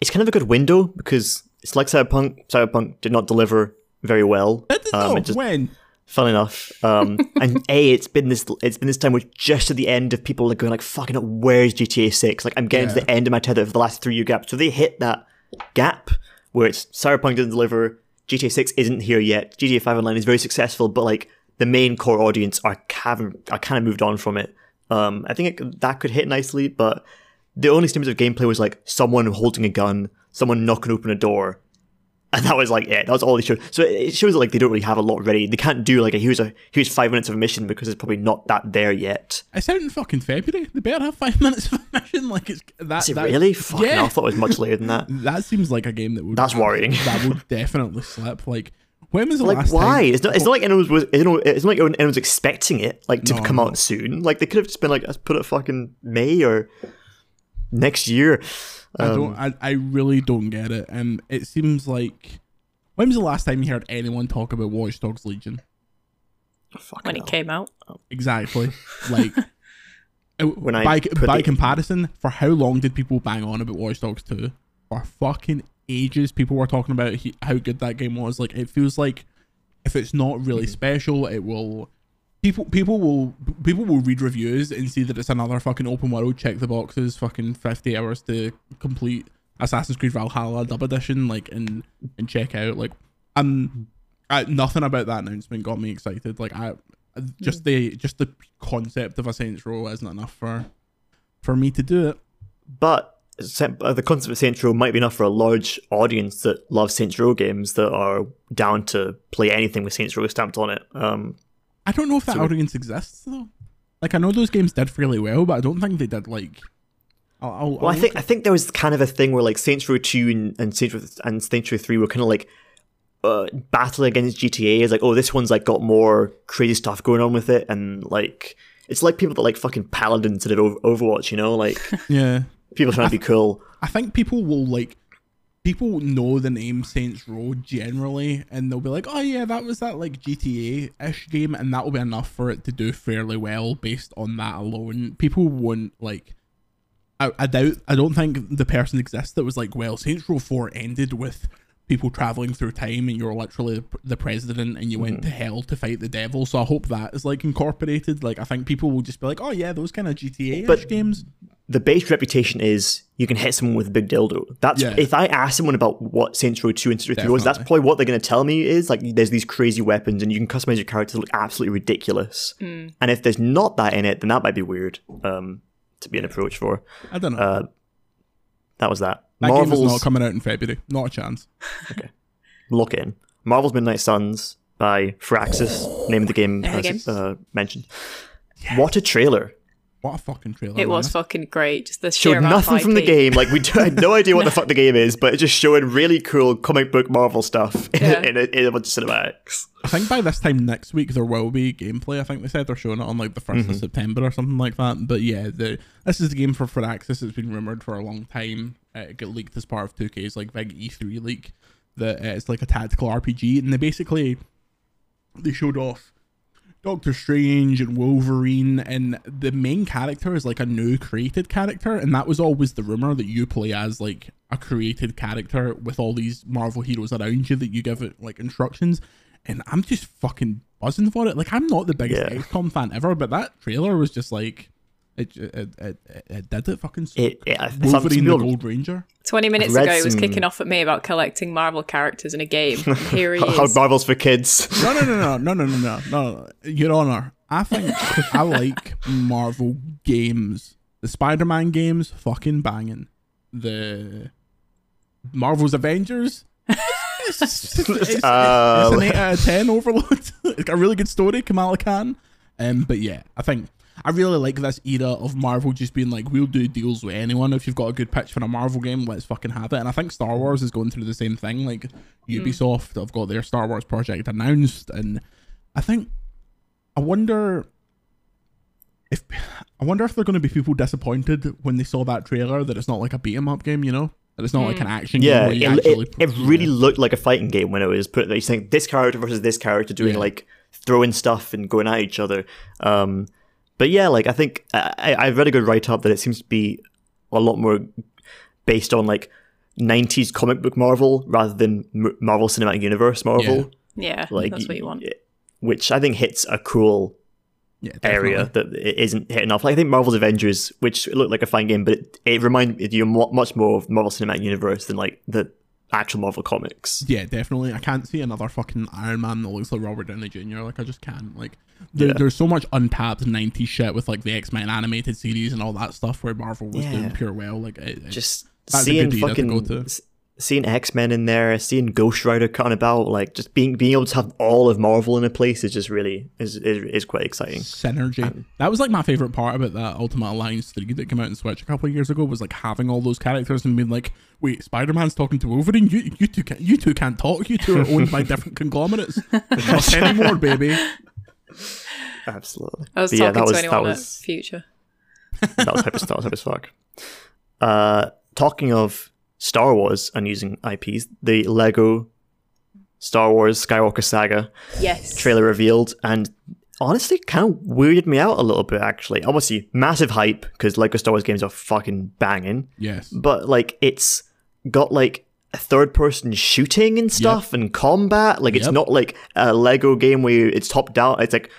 It's kind of a good window because it's like Cyberpunk. Cyberpunk did not deliver very well. Um, no, just when Fun enough. Um, and a, it's been this, it's been this time where just at the end of people like going like, "Fucking, where's GTA Six? Like, I'm getting to the end of my tether for the last three year gap." So they hit that gap where it's Cyberpunk didn't deliver, GTA Six isn't here yet. GTA Five Online is very successful, but like the main core audience are kind of, are kind of moved on from it. Um, I think it, that could hit nicely, but the only snippets of gameplay was like someone holding a gun, someone knocking open a door, and that was like it. That was all they showed. So it shows that like they don't really have a lot ready. They can't do like a here's a here's five minutes of a mission because it's probably not that there yet. it's out in fucking February. They better have five minutes of a mission. Like it's that. Is it that- really? Fucking yeah. hell, I thought it was much later than that. That seems like a game that would. That's worrying. That would definitely slip. Like when was the Like last why? time? It's not. It's not oh. like anyone was. You know, it's not like anyone was expecting it like to No, come no. out soon. Like they could have just been like, let's put it fucking May or next year. I Um, don't. I, I really don't get it. and it seems like when was the last time you heard anyone talk about Watch Dogs Legion? fucking when hell. it came out. Exactly. Like When I by by the- comparison, for how long did people bang on about Watch Dogs Two? For fucking ages, people were talking about he, how good that game was. Like it feels like if it's not Mm-hmm. really special, it will. People people will people will read reviews and see that it's another fucking open world. Check the boxes. Fucking fifty hours to complete Assassin's Creed Valhalla Dub Edition. Like and and check out like um. I, nothing about that announcement got me excited. Like I, just the just the concept of a Saints Row isn't enough for for me to do it. But uh, the concept of Saints Row might be enough for a large audience that loves Saints Row games that are down to play anything with Saints Row stamped on it. Um, I don't know if that So- audience exists though. Like I know those games did fairly well, but I don't think they did like. I'll, I'll, well, I I'll think I think there was kind of a thing where like Saints Row two and, and Saints Row and Saints Row three were kind of like uh, battling against GTA. Is like, oh, this one's like got more crazy stuff going on with it, and like it's like people that like fucking paladins of Overwatch. You know, like yeah. people trying to be cool. I think people will like people know the name Saints Row generally, and they'll be like, "Oh yeah, that was that like GTA ish game," and that will be enough for it to do fairly well based on that alone. People won't like. I, I doubt. I don't think the person exists that was like, "Well, Saints Row Four ended with." People traveling through time, and you're literally the president, and you went to mm-hmm. hell to fight the devil. So I hope that is like incorporated. Like I think people will just be like, "Oh yeah, those kind of GTA ish But- games." The base reputation is you can hit someone with a big dildo. That's Yeah. if I ask someone about what Saints Row two and Saints Row three was, that's probably what they're going to tell me is like there's these crazy weapons and you can customize your character to look absolutely ridiculous. And if there's not that in it, then that might be weird um, to be an approach for. I don't know. Uh, that was that. that game is Marvel's not coming out in February. Not a chance. Okay. Look in Marvel's Midnight Suns by Firaxis, name of the game as game. uh, mentioned. What a trailer! What a fucking trailer. It was fucking great. Just the showed sheer amount nothing from the game. Like we d- had no idea what the fuck the game is, but it's just showing really cool comic book Marvel stuff in, Yeah. in, a, in a bunch of cinematics. I think by this time next week there will be gameplay. I think they said they're showing it on like the 1st Mm-hmm. of September or something like that. But yeah, the, this is the game for Firaxis. It's been rumored for a long time. Uh, it got leaked as part of 2K's like big E3 leak. That uh, it's like a tactical RPG, and they basically they showed off Doctor Strange and Wolverine, and the main character is like a new created character, and that was always the rumor that you play as like a created character with all these Marvel heroes around you that you give it like instructions. And I'm just fucking buzzing for it. Like I'm not the biggest Yeah. XCOM fan ever, but that trailer was just like it, it, it, it did it fucking suck. It, it, Wolverine the Gold Ranger. 20 minutes ago, it was kicking off at me about collecting Marvel characters in a game. Here he is. Marvel's for kids. No, no, no, no, no, no, no, no. Your Honor, I think I like Marvel games. The Spider-Man games, fucking banging. The Marvel's Avengers. It's, it's, it's, uh, it's an 8 out of 10 Overlode. it's got a really good story, Kamala Khan. Um, but yeah, I think I really like this era of Marvel just being like, we'll do deals with anyone. If you've got a good pitch for a Marvel game, let's fucking have it. And I think Star mm. Wars is going through the same thing. Like mm. Ubisoft have got their Star Wars project announced, and I think I wonder if I wonder if they're going to be people disappointed when they saw that trailer that it's not like a beat 'em up game, you know, that it's not like an mm. action game. Yeah, where you it, actually, it, it really yeah. looked like a fighting game when it was put. You think this character versus this character doing Yeah. like throwing stuff and going at each other. Um, but yeah, like I think I, I- I've read a good write up that it seems to be a lot more based on like '90s comic book Marvel rather than M- Marvel Cinematic Universe Marvel. Yeah, Like that's what you want. Which I think hits a cool yeah, area definitely. that it isn't hitting off. Like I think Marvel's Avengers, which looked like a fine game, but it, it reminded you much more of Marvel Cinematic Universe than like the actual Marvel comics. Yeah, definitely. I can't see another fucking Iron Man that looks like Robert Downey Jr. Like I just can't. Like there, Yeah. there's so much untapped '90s shit with like the X Men animated series and all that stuff where Marvel was Yeah. doing pure well. Like it, Just seeing fucking go to. s- seeing X Men in there, seeing Ghost Rider cutting about, like just being being able to have all of Marvel in a place is just really is is, is quite exciting. synergy. that was like my favorite part about that Ultimate Alliance 3 that came out in Switch a couple of years ago was like having all those characters and being like, wait, Spider Man's talking to Wolverine. You you two can you two can't talk. You two are owned by different conglomerates. Not anymore, baby. Absolutely. I was But yeah, talking that was to anyone that at was Future. that was hype that was hype as fuck. Uh, talking of Star Wars and using IPs, the Lego Star Wars Skywalker Saga Yes. trailer revealed, and honestly, kind of weirded me out a little bit. Actually, obviously, massive hype because Lego Star Wars games are fucking banging, Yes. but like it's got like a third person shooting and stuff and combat. Like it's Yep. not like a Lego game where it's top down. It's like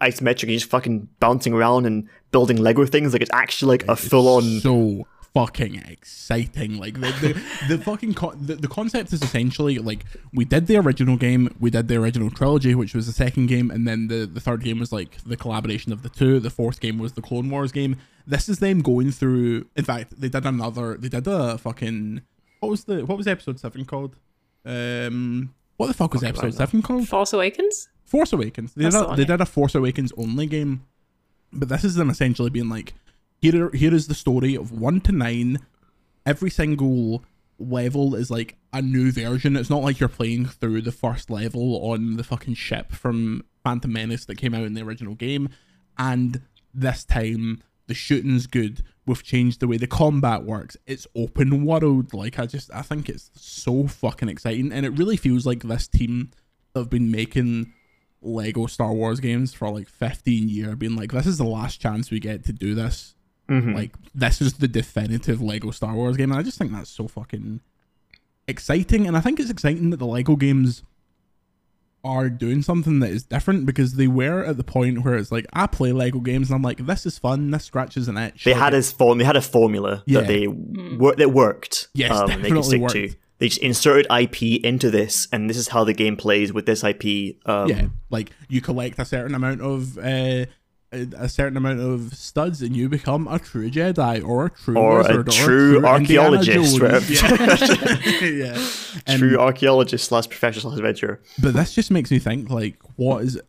isometric. You're just fucking bouncing around and building Lego things. Like it's actually like a full on. so fucking exciting. Like the the, the fucking co- the, the concept is essentially like we did the original game we did the original trilogy which was the second game and then the the third game was like the collaboration of the two. The fourth game was the clone wars game. This is them going through in fact they did another they did a fucking what was the what was episode 7 called? Um what the fuck was episode 7 called? Force Awakens? Force Awakens. They, That's did the a, one, they did a Force Awakens only game, but this is them essentially being like, here, here is the story of one to nine. Every single level is like a new version. It's not like you're playing through the first level on the fucking ship from Phantom Menace that came out in the original game. And this time, the shooting's good. We've changed the way the combat works. It's open world. Like I just, I think it's so fucking exciting, and it really feels like this team have been making Lego Star Wars games for like 15 years, being like, this is the last chance we get to do this. Mhm. Like, this is the definitive Lego Star Wars game. And I just think that's so fucking exciting. And I think it's exciting that the Lego games are doing something that is different because they were at the point where it's like, I play Lego games and I'm like, this is fun. This scratches an itch. They Like, had his form. They had a formula Yeah. that they wor- that worked. Yes, um, they could definitely stick worked. to. They just inserted IP into this, and this is how the game plays with this IP. Um, yeah, like you collect a certain amount of uh, a a certain amount of studs, and you become a true Jedi or a true Or a wizard true Indiana archaeologist, right? Yeah, yeah. And- True archaeologist slash professional adventurer. but this just makes me think like, what is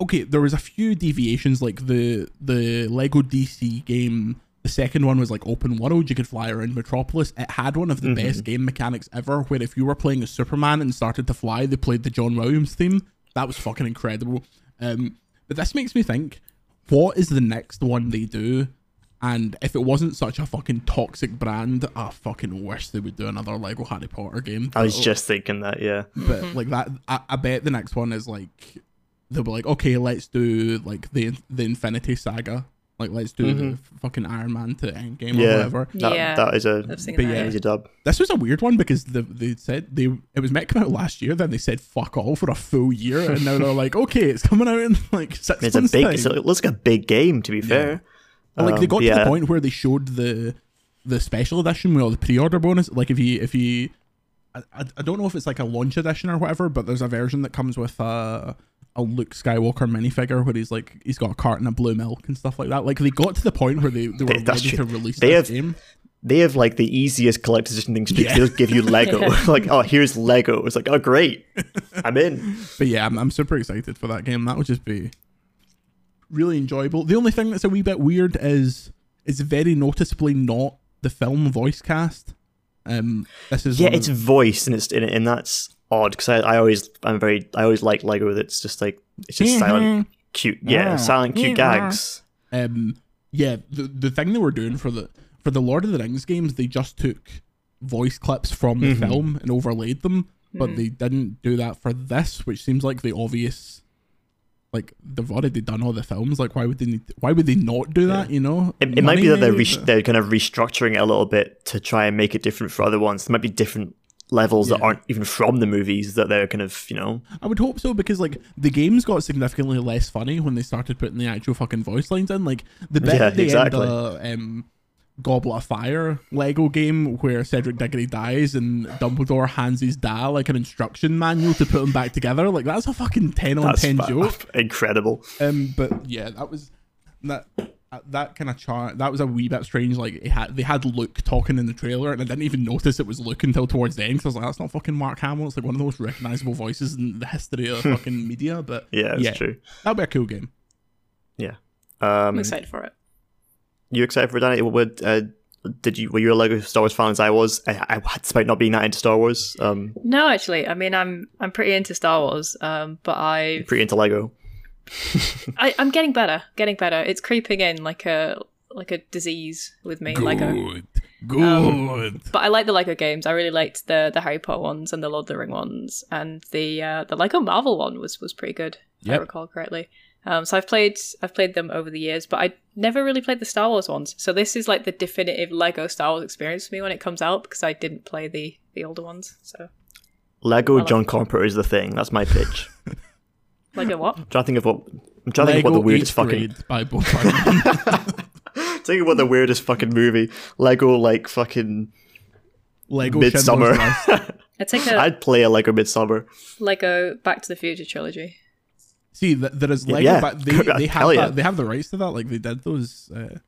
okay? There was a few deviations, like the the Lego DC game. The second one was like open world. You could fly around Metropolis. It had one of the best game mechanics ever, where if you were playing as Superman and started to fly, they played the John Williams theme. That was fucking incredible. Um, but this makes me think, what is the next one they do? And if it wasn't such a fucking toxic brand, I fucking wish they would do another Lego Harry Potter game. I was But- just thinking that. Yeah. but mm-hmm. like that I, I bet the next one is like they'll be like okay let's do like the the infinity saga like let's do the f- fucking iron man to endgame or Mm-hmm. Yeah. whatever That, Yeah. that is a I've seen But that. yeah. yeah. easy dub. this was a weird one because the, they said they it was meant to come out last year then they said fuck all for a full year and now they're like okay it's coming out in like six It's a big. time. It's a, it looks like a big game. To be fair. Well, like they Um, got to the point where they showed the the special edition with all the pre-order bonus. Like if you if you, I, I, I don't know if it's like a launch edition or whatever, but there's a version that comes with a a Luke Skywalker minifigure where he's like he's got a carton of blue milk and stuff like that. Like they got to the point where they, they were They- that's ready true. to release They this have- game. They have like the easiest collector's edition things to. Yeah. They just give you Lego. like, oh, here's Lego. It's like, oh, great, I'm in. But yeah, I'm, I'm super excited for that game. That would just be really enjoyable. The only thing that's a wee bit weird is it's very noticeably not the film voice cast. Um, this is Yeah, one of- it's voice, and it's and, and that's odd because I, I always I'm very I always like Lego. That's just like it's just silent, cute. Yeah, Yeah. silent, cute Yeah. gags. Um, yeah, the the thing they were doing for the for the Lord of the Rings games, they just took voice clips from the Mhm. film and overlaid them, but Mm. they didn't do that for this, which seems like the obvious. Like they've already done all the films. Like why would they? Need, why would they not do that? You know, It, it might be that they're re- they're kind of restructuring it a little bit to try and make it different for other ones. There might be different levels that aren't even from the movies that they're kind of you know. I would hope so because like the games got significantly less funny when they started putting the actual fucking voice lines in. Like the bit Yeah, the exactly. end of um, Goblet of Fire Lego game where Cedric Diggory dies and Dumbledore hands his dad like an instruction manual to put them back together. Like that's a fucking ten on That's ten fa- joke. incredible. Um, but yeah, that was that. Uh, That kind of chart that was a wee bit strange. Like it had, they had Luke talking in the trailer, and I didn't even notice it was Luke until towards the end. Because I was like, "That's not fucking Mark Hamill." It's like one of the most recognizable voices in the history of fucking media. But Yeah, it's Yeah. true. that'd be a cool game. Yeah. I'm Um, excited for it. you excited for Danny? Would uh, did you were you a Lego Star Wars fan as I was? I, I despite not being that into Star Wars, um, No, actually, I mean, I'm I'm pretty into Star Wars, um, but I, pretty into Lego. I I'm getting better, getting better. It's creeping in like a like a disease with me, Lego. Good, good. But I like the Lego games. I really liked the the Harry Potter ones and the Lord of the Ring ones, and the uh, the Lego Marvel one was was pretty good. If I recall correctly. Um, so I've played I've played them over the years, but I never really played the Star Wars ones. So this is like the definitive Lego Star Wars experience for me when it comes out because I didn't play the the older ones. So Lego John Carpenter is the thing. That's my pitch. Lego what? I'm trying to think of what I'm trying to think of what the weirdest fucking grade by Bo think of what the weirdest fucking movie Lego like fucking Lego Midsummer. Schindler's List. I take a I'd play a Lego Midsummer. Lego Back to the Future trilogy. See, th- there is Lego, yeah. but they, they have yeah. that, they have the rights to that. Like they did those, uh,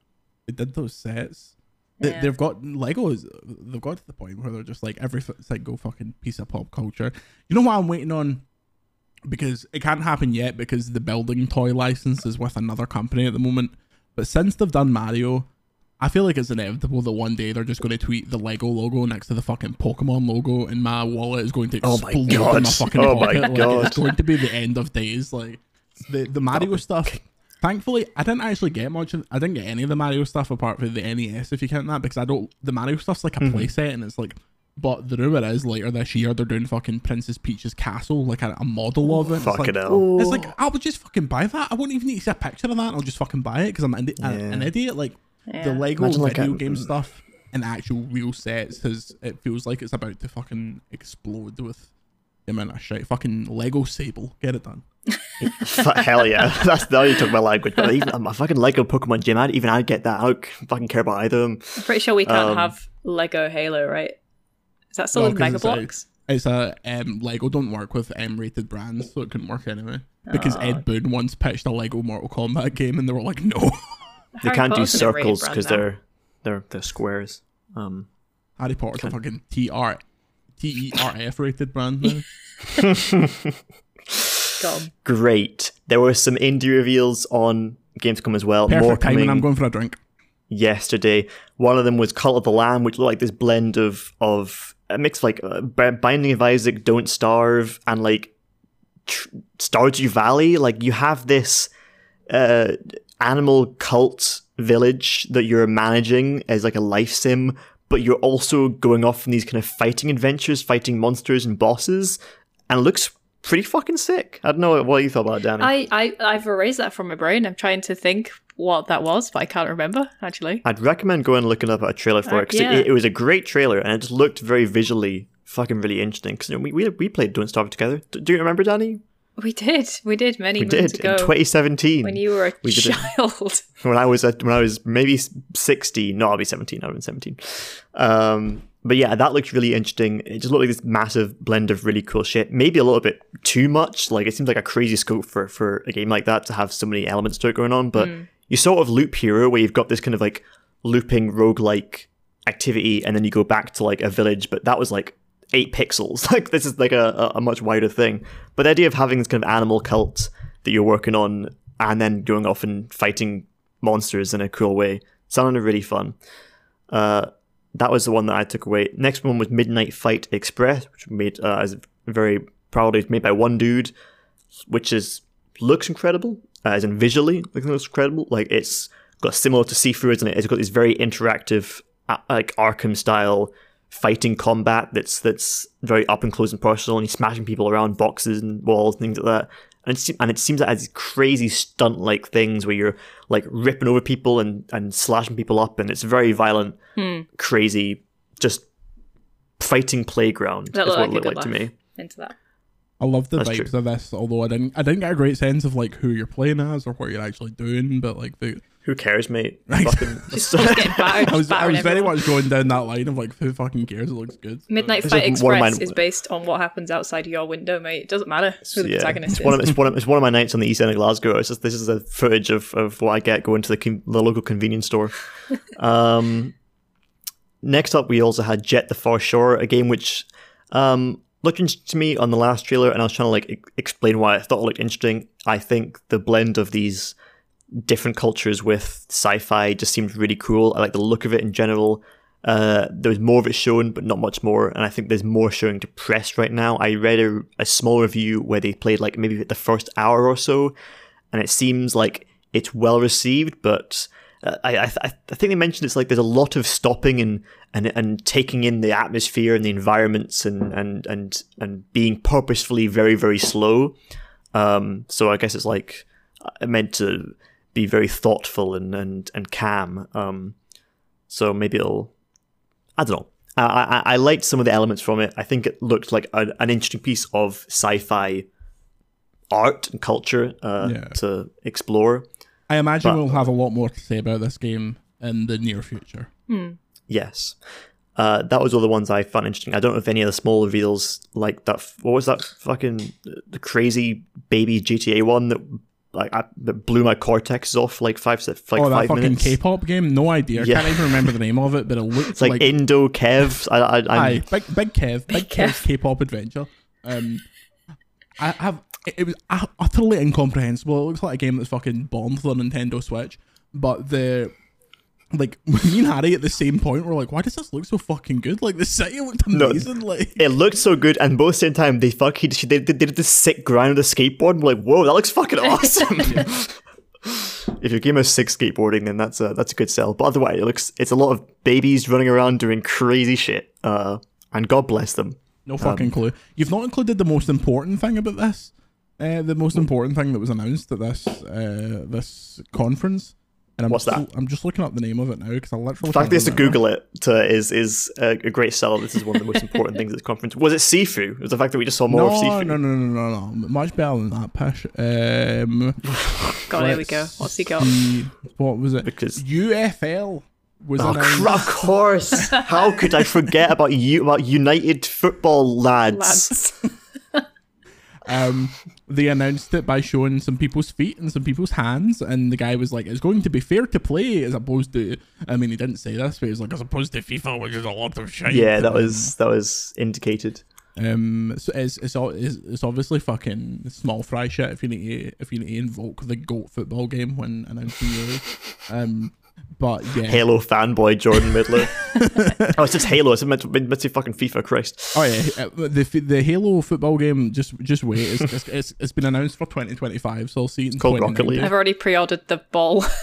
they did those sets. They, Yeah. They've got Legos. They've got to the point where they're just like every f- single fucking piece of pop culture. You know what I'm waiting on? Because it can't happen yet because the building toy license is with another company at the moment. But since they've done Mario, I feel like it's inevitable that one day they're just going to tweet the Lego logo next to the fucking Pokemon logo, and my wallet is going to Oh my explode in my fucking Oh my pocket. Like, God. it's going to be the end of days. Like the the Mario stuff. Thankfully, I didn't actually get much. Of, I didn't get any of the Mario stuff apart from the NES, if you count that, because I don't. The Mario stuff's like a Mm-hmm. playset, and it's like. But the rumor is later this year they're doing fucking Princess Peach's castle, like a, a model of it. It's Fucking like, hell. it's like I would just fucking buy that. I wouldn't even need to see a picture of that. I'll just fucking buy it because I'm an, idi- an- Yeah. an idiot. Like the Yeah. Lego Imagine, like, video a- game stuff and actual real sets has it feels like it's about to fucking explode with the amount of shit. Fucking Lego Sable, get it done. F- Hell yeah. That's now you talk about language. But even I'm a fucking Lego Pokemon gym. I'd even I'd get that. I don't fucking care about either of them. I'm pretty sure we can't Um, have Lego Halo, right? Is that still No, in 'cause Mega it's a- Blocks? It's a um, Lego don't work with M-rated brands, so it couldn't work anyway. Because Oh. Ed Boon once pitched a Lego Mortal Kombat game, and they were like, "No." They can't do Potter's an M-rated circles because they're they're they're squares. Um, Harry Potter's a fucking TR, TERF rated brand now. Great. There were some indie reveals on Gamescom as well. More Perfect coming timing. I'm going for a drink. yesterday. One of them was Cult of the Lamb, which looked like this blend of of a mix like uh, Binding of Isaac, Don't Starve, and like tr- Stardew Valley. Like you have this uh, animal cult village that you're managing as like a life sim, but you're also going off on these kind of fighting adventures, fighting monsters and bosses, and it looks pretty fucking sick. I don't know what you thought about it, Danny. I, I, I've erased that from my brain. I'm trying to think what that was, but I can't remember, actually. I'd recommend going and looking up a trailer for Uh, it because yeah. it, it was a great trailer and it just looked very visually fucking really interesting. Because we, we we played Don't Starve together. D- do you remember, Danny? We did. We did many We did ago. in 2017 when you were a we child. when I was at, when I was maybe 16. No, I'll be 17. I've been 17. Um, but yeah, that looked really interesting. It just looked like this massive blend of really cool shit. Maybe a little bit too much. Like it seems like a crazy scope for for a game like that to have so many elements to it going on. But you sort of loop hero where you've got this kind of like looping roguelike activity, and then you go back to like a village. But that was like eight pixels. Like this is like a, a- much wider thing. But the idea of having this kind of animal cult that you're working on and then going off and fighting monsters in a cool way sounded really fun. Uh, that was the one that I took away. Next one was Midnight Fight Express, which made uh, very proudly made by one dude, which is looks incredible, uh, as in visually looks looks incredible. Like it's got similar to Sifu, isn't it? It's got this very interactive, uh, like Arkham style fighting combat that's that's very up and close and personal, and you're smashing people around boxes and walls and things like that. And it, se- and it seems like it has these crazy stunt like things where you're like ripping over people and, and slashing people up, and it's very violent, crazy, just fighting playground That is what like it looked like to me. Into that. I love the That's vibes true. of this, although I didn't I didn't get a great sense of like who you're playing as or what you're actually doing, but like the Who cares, mate? Right. Fucking, Just getting battered, I was I battering was very much going down that line of like who fucking cares? It looks good. Midnight This Fight is one of Express mine- is based on what happens outside your window, mate. It doesn't matter who the yeah, protagonist it's is. one, of, it's, one of, it's one of my nights on the east end of Glasgow. It's just, this is the footage of, of what I get going to the, con- the local convenience store. um, next up, we also had Jett the Far Shore, a game which um, interesting to me on the last trailer, and I was trying to like explain why I thought it looked interesting. I think the blend of these different cultures with sci-fi just seemed really cool. I like the look of it in general. Uh, there was more of it shown, but not much more, and I think there's more showing to press right now. I read a, a small review where they played like maybe the first hour or so, and it seems like it's well received, but I, I, I I think they mentioned it's like there's a lot of stopping and, and, and taking in the atmosphere and the environments and, and, and, and being purposefully very, very slow. Um, so I guess it's like uh, meant to be very thoughtful and, and, and calm. Um, so maybe it'll, I don't know. I, I, I liked some of the elements from it. I think it looked like an, an interesting piece of sci-fi art and culture uh, Yeah. to explore. I imagine But- we'll have a lot more to say about this game in the near future. Yes. Uh, that was all the ones I found interesting. I don't know if any of the small reveals like that. What was that fucking the crazy baby GTA one that like I, that blew my cortex off like five se- like oh, that five fucking minutes. K-pop game? No idea. Yeah. Can't even remember the name of it, but it looked It's like, Indo Kev. I, I, I'm, Aye, big big Kev, big Kev. Kev's K-pop adventure. Um, I have it, it was utterly incomprehensible. It looks like a game that's fucking bombed for the Nintendo Switch, but the like me and Harry at the same point were like, why does this look so fucking good? Like the city looked amazing. like it looked so good, and both same time they fucking they, they did this sick grind with the skateboard. And we're like, whoa, that looks fucking awesome. if your game has sick skateboarding, then that's a that's a good sell. But otherwise, it looks it's a lot of babies running around doing crazy shit. Uh, and God bless them. no fucking Um, clue. You've not included the most important thing about this. Uh, the most important thing that was announced at this uh, this conference. And I'm What's just, that? I'm just looking up the name of it now because I literally. The fact can't to. Google it to, is is a, a great sell. This is one of the most important things at this conference. Was it Sifu? It was the fact that we just saw more no, of Sifu. No, no, no, no, no, Much better than that, Pish. Um, God, here we go. What's he got? see. What was it? Because- UFL was Oh, announced. cr- of course! How could I forget about you about United Football lads? Lads. Um, they announced it by showing some people's feet and some people's hands, and the guy was like, "It's going to be fair to play as opposed to." I mean, he didn't say this, but he was like, "As opposed to FIFA, which is a lot of shit." Yeah, that was that was indicated. Um, so it's it's it's, it's obviously fucking small fry shit if you need to if you need to invoke the goat football game when announcing yours. Um, but yeah, Halo fanboy Jordan Midler. oh, it's just Halo. It's meant to, meant to fucking FIFA. Christ. Oh yeah, uh, the the Halo football game. Just just wait. It's it's, it's, it's been announced for 2025, so I'll see it in called Rocket League. I've already pre-ordered the ball.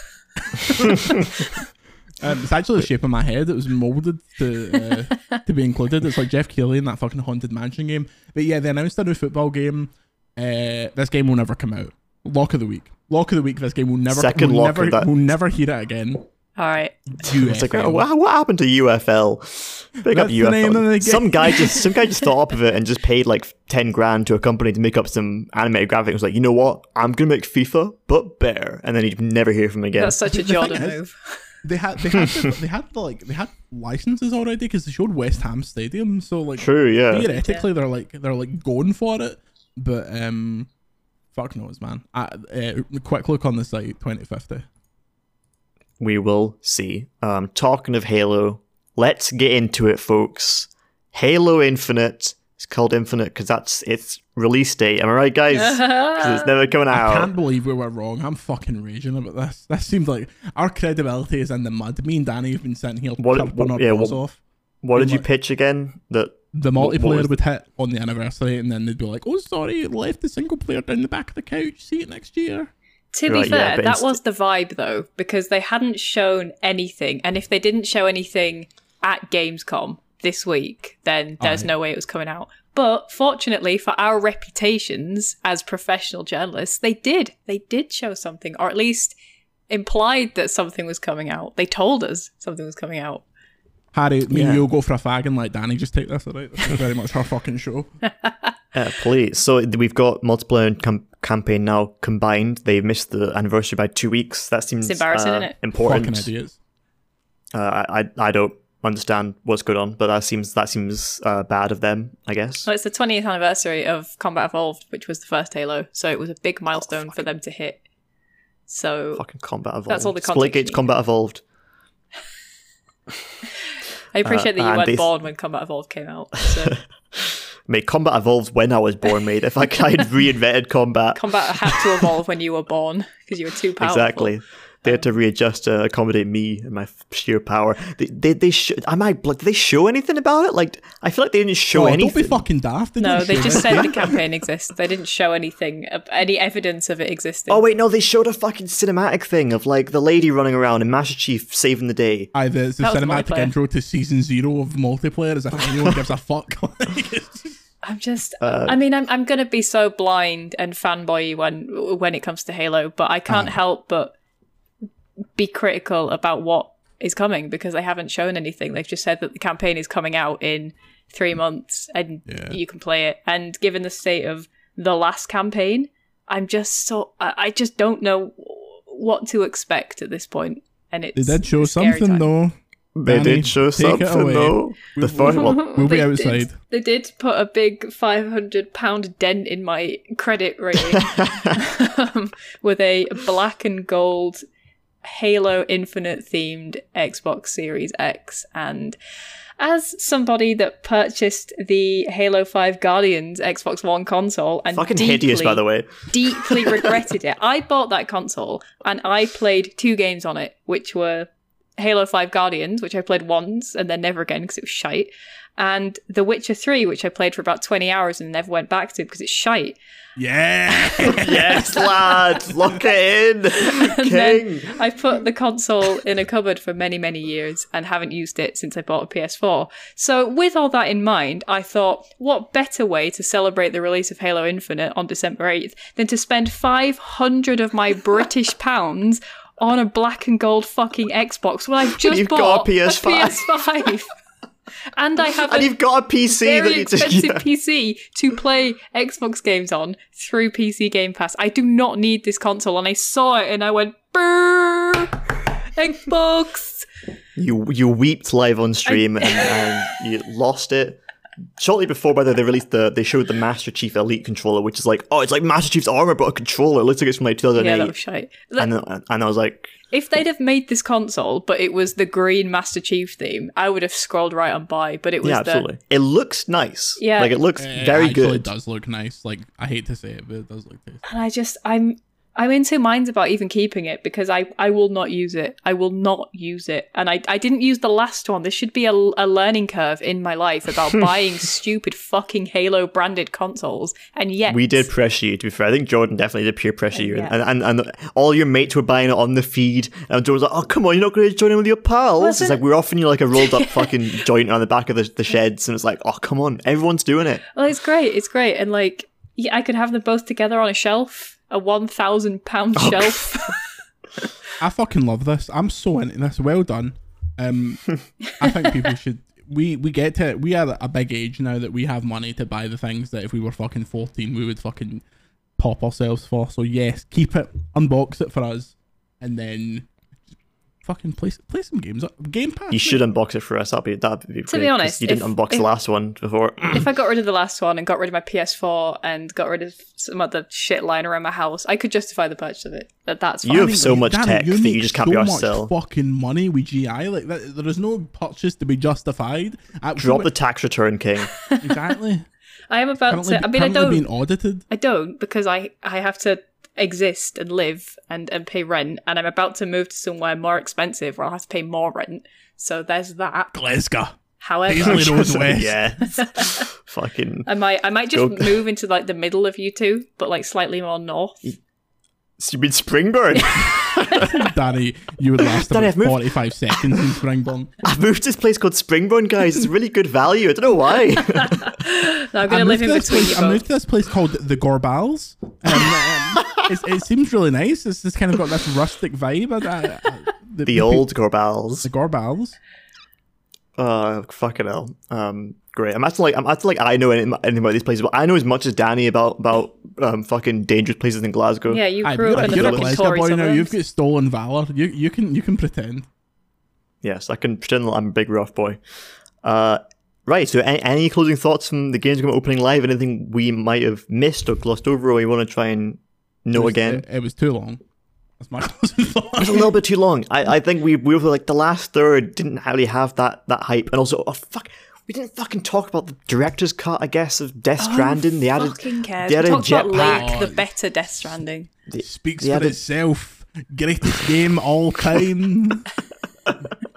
Um, it's actually the shape of my head. It was molded to uh, to be included. It's like Geoff Keighley in that fucking haunted mansion game. But yeah, they announced a new football game. Uh, this game will never come out. Lock of the week. Lock of the week. This game will never. Second we'll lock never, of that. We'll never hear it again. All right. It's like, oh, what, what happened to UFL? Pick up That's the name UFL. Some guy just some guy just thought up of it and just paid like ten grand to a company to make up some animated graphics. Was like, you know what? I'm gonna make FIFA, but better. And then he'd never hear from him again. That's such a The Jordan is- move. They had they had the, they had the, like they had licenses already because they showed West Ham Stadium. So like True. Yeah. theoretically they're like they're like going for it, but um, fuck knows, man. I, uh, quick look on the site, 2050. We will see. Um, talking of Halo, let's get into it, folks. Halo Infinite. It's called Infinite because that's its release date. Am I right, guys? Because it's never coming out. I can't believe we were wrong. I'm fucking raging about this. This seems like our credibility is in the mud. Me and Danny have been sitting here What- chopping what- our yeah, balls what- off. What did you pitch again? That The what- what multiplayer was- would hit on the anniversary, and then they'd be like, "Oh, sorry, left the single player down the back of the couch. See it next year." To be Right, yeah, fair, but that inst- was the vibe though, because they hadn't shown anything, and if they didn't show anything at Gamescom this week, then there's Aye. no way it was coming out. But fortunately for our reputations as professional journalists, they did. They did show something, or at least implied that something was coming out. They told us something was coming out. Harry, me Yeah. and you'll go for a fag and let Danny just take this, alright? This is very much her fucking show. Uh, please. So we've got multiplayer and com- campaign now combined. They missed the anniversary by two weeks. That seems It's embarrassing, uh, isn't it? important. Fucking idiots. Uh, I, I I don't understand what's going on, but that seems that seems uh, bad of them. I guess. Well, it's the 20th anniversary of Combat Evolved, which was the first Halo, so it was a big milestone for them to hit. So Fucking combat evolved. That's all the context Splitgate's you combat evolved. I appreciate that you weren't they- born when Combat Evolved came out. So Mate, combat evolved when I was born, mate. If I I'd reinvented combat, Combat had to evolve when you were born because you were too powerful. exactly. They had to readjust to accommodate me and my sheer power. They, they, they sh- am I? Like, did they show anything about it? Like, I feel like they didn't show Oh, anything. don't be fucking daft. No, didn't they just it. said the campaign exists. They didn't show anything, any evidence of it existing. Oh wait, no, they showed a fucking cinematic thing of like the lady running around and Master Chief saving the day. Aye, the, the That was the cinematic intro to season zero of multiplayer as if anyone gives a fuck. Like, it's just- I'm just. Uh, I mean, I'm I'm gonna be so blind and fanboy when when it comes to Halo, but I can't help but be critical about what is coming because they haven't shown anything. They've just said that the campaign is coming out in three months and Yeah. you can play it. And given the state of the last campaign, I'm just so I, just don't know what to expect at this point. And it's did show something time. though. They Danny, did show take it something though. The first well, We'll be They outside. Did, they did put a big five hundred pound dent in my credit rating um, with a black and gold Halo Infinite themed Xbox Series X, and as somebody that purchased the Halo Five Guardians Xbox One console and fucking deeply, hideous, by the way. deeply regretted it. I bought that console and I played two games on it, which were Halo 5 Guardians, which I played once and then never again because it was shite, and The Witcher 3, which I played for about 20 hours and never went back to because it's shite. Yeah. yes, lad, lock it in, And king. then I put the console in a cupboard for many, many years and haven't used it since I bought a PS4. So, with all that in mind, I thought, what better way to celebrate the release of Halo Infinite on December 8th than to spend 500 of my British pounds on a black and gold fucking Xbox when I've just you've bought got a PS5. PS5. and I have And a you've got a PC that very you just expensive yeah. PC to play Xbox games on through PC Game Pass. I do not need this console, and I saw it and I went, "Brrr, Xbox." You you weeped live on stream and, and you lost it. Shortly before, by the way, they released the they showed the Master Chief Elite controller, which is like, oh, it's like Master Chief's armor but a controller. It looks like it's from like 2008. Yeah, that was shite. and then- and I was like, If they'd have made this console, but it was the green Master Chief theme, I would have scrolled right on by. But it was yeah, the absolutely. It looks nice. Yeah. like it looks It very actually good. It does look nice. Like I hate to say it, but it does look tasty. and I just I'm I'm in two minds about even keeping it because I I will not use it. I will not use it, and I I didn't use the last one. This should be a, a learning curve in my life about buying stupid fucking Halo branded consoles, and yet We did pressure you, to be fair. I think Jordan definitely did peer pressure you. Yeah. And, and and all your mates were buying it on the feed. And Jordan was like, oh, come on, you're not going to join in with your pals. It's like, we're offering you like a rolled up fucking joint on the back of the, the sheds. And it's like, oh, come on, everyone's doing it. Well, it's great. It's great, and like yeah, I could have them both together on a shelf, a one thousand pound Oh, shelf. I fucking love this. I'm so into this. Well done. Um, I think people should. We we get to we are a big age now that we have money to buy the things that if we were fucking fourteen we would fucking pop ourselves for. So yes, keep it, unbox it for us, and then fucking play play some games. Uh, Game Pass. You should unbox it for us. That'd be, that'd be To be honest, you didn't if- unbox if- the last one before. if I got rid of the last one and got rid of my PS4 and got rid of some other shit lying around my house, I could justify the purchase of it. That that's fine. You have so much Danny, tech that you just can't be so arsed much sell. Fucking money with GI like that. There is no purchase to be justified. At- Drop the tax return, King. exactly. I am about Currently, to. I mean, I don't. being audited. I don't because I I have to exist and live and and pay rent, and I'm about to move to somewhere more expensive where I'll have to pay more rent. So there's that. Glasgow. However, Paisley Road West. yeah. Fucking. I might I might just Go- move into like the middle of you two, but like slightly more north. You mean Springburn? Danny, you would last Danny, about moved- 45 seconds in Springburn. I've moved to this place called Springburn, guys. It's really good value. I don't know why. No, I'm going to live moved, in to this between place, you I moved to this place called the Gorbals. Um, um, it's, it seems really nice. It's just kind of got this rustic vibe. I, I, the, the old Gorbals. The Gorbals. Uh, fucking hell. Um, great. I'm acting like I'm acting like I know anything, anything about these places, but I know as much as Danny about about um fucking dangerous places in Glasgow. Yeah, you Aye, grew you're up in the you're a fucking Glasgow Tory boy now. You've got stolen valor. You you can you can pretend. Yes, I can pretend that I'm a big rough boy. Uh, right. So, any, any closing thoughts from the Gamescom opening live? Anything we might have missed or glossed over, or you want to try and know It was- again? It, it was too long. That's my closing thought. It was a little bit too long. I, I think we we were like the last third didn't really have that that hype, and also oh fuck, we didn't fucking talk about the director's cut. I guess of Death oh, Stranding. they added Fucking cares. they We added talked about jetpack. Lake, the oh, better Death Stranding. Speaks the for other- itself. Greatest game all time.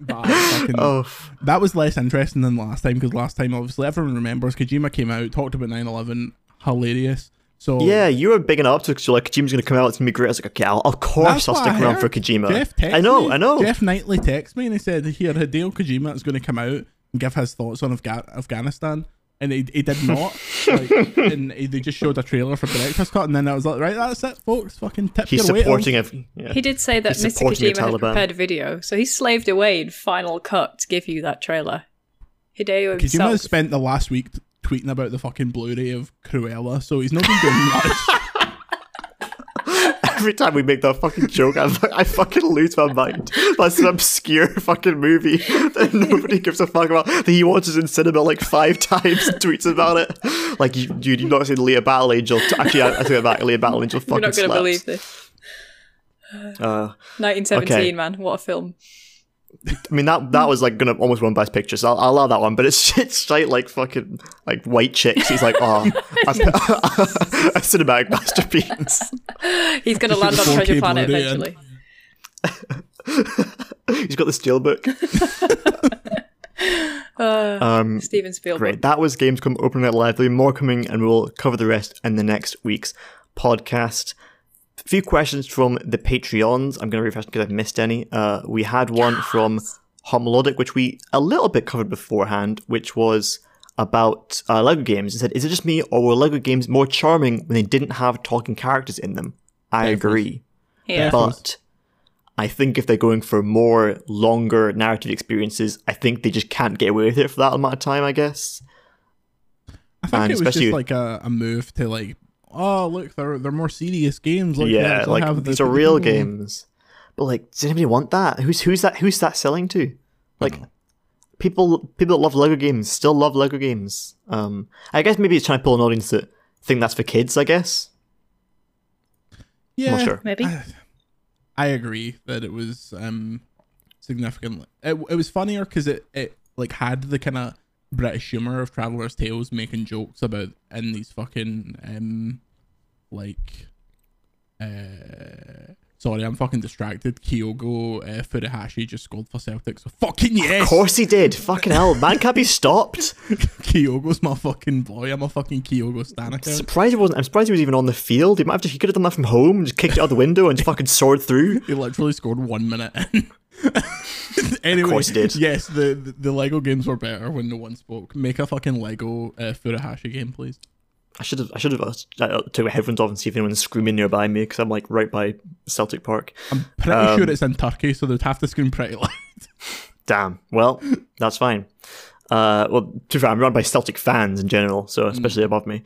But fucking- Oh, that was less interesting than last time because last time, obviously, everyone remembers Kojima came out, talked about 9 11, hilarious. So yeah, you were bigging it up to so like Kojima's gonna come out. It's gonna be great. I was like, okay, I'll, of course I'll stick around for Kojima. Geoff texted I know, me. I know. Geoff Keighley texted me and he said, "Here, Hideo Kojima is going to come out and give his thoughts on Afga- Afghanistan." And he, he did not. like, and he, they just showed a trailer for Director's Cut, and then I was like, "Right, that's it, folks. Fucking tip He's your supporting off." it. Yeah. He did say that He's Mr. supporting the Kojima had prepared a video, so he slaved away in Final Cut to give you that trailer. Hideo Kojima himself. has spent the last week t- tweeting about the fucking Blu-ray of Cruella, so he's not been doing much. Every time we make that fucking joke, I, I fucking lose my mind. That's an obscure fucking movie that nobody gives a fuck about. That he watches in cinema like five times and tweets about it. Like, you, dude, you've not seen Alita Battle Angel. Actually, I, I that back. Alita Battle Angel fucking You're not going to believe this. Uh, 1917, Okay. man. What a film. I mean, that that was like gonna almost win Best Picture, so I'll, I'll allow that one. But it's it's straight like fucking like white chicks. He's like, oh, a, a cinematic masterpiece. He's going to land on 4K Treasure Planet eventually. He's got the steelbook. Uh, Um, Steven Spielberg. Great. That was Gamescom opening night live. There'll be more coming, and we'll cover the rest in the next week's podcast. A few questions from the Patreons. I'm going to refresh because I've missed any. Uh, we had one from Homolodic, which we a little bit covered beforehand, which was about uh, Lego games. It said, "Is it just me, or were Lego games more charming when they didn't have talking characters in them?" I agree, yeah. but I think if they're going for more longer narrative experiences, I think they just can't get away with it for that amount of time. I guess. I think And it was just like a, a move to like, oh look, they're they're more serious games. Like, yeah, actually like have the- these are real people- games. But like, does anybody want that? Who's who's that? Who's that selling to? Like, people people that love Lego games still love Lego games. Um, I guess maybe it's trying to pull an audience that think that's for kids. I guess. Yeah, not sure. Maybe. I, I agree that it was um significantly. It, it was funnier because it it like had the kind of British humor of Traveller's Tales making jokes about in these fucking um like uh sorry I'm fucking distracted. Kyogo uh, Furuhashi just scored for Celtic, so fucking yes. Of course he did. Fucking hell, man can't be stopped. Kyogo's my fucking boy. I'm a fucking Kyogo stan account. Surprised he wasn't. I'm surprised he was even on the field. He might have. Just, he could have done that from home and just kicked it out the window and just fucking soared through. He literally scored one minute in. anyway, course he did. Yes, the, the the Lego games were better when no one spoke. Make a fucking Lego uh, Furuhashi game, please. I should have. I should have uh, took my headphones off and see if anyone's screaming nearby me because I'm like right by Celtic Park. I'm pretty Um, sure it's in Turkey, so they'd have to scream pretty loud. Damn. Well, that's fine. Uh, well, to be fair, I'm run by Celtic fans in general, so especially above me.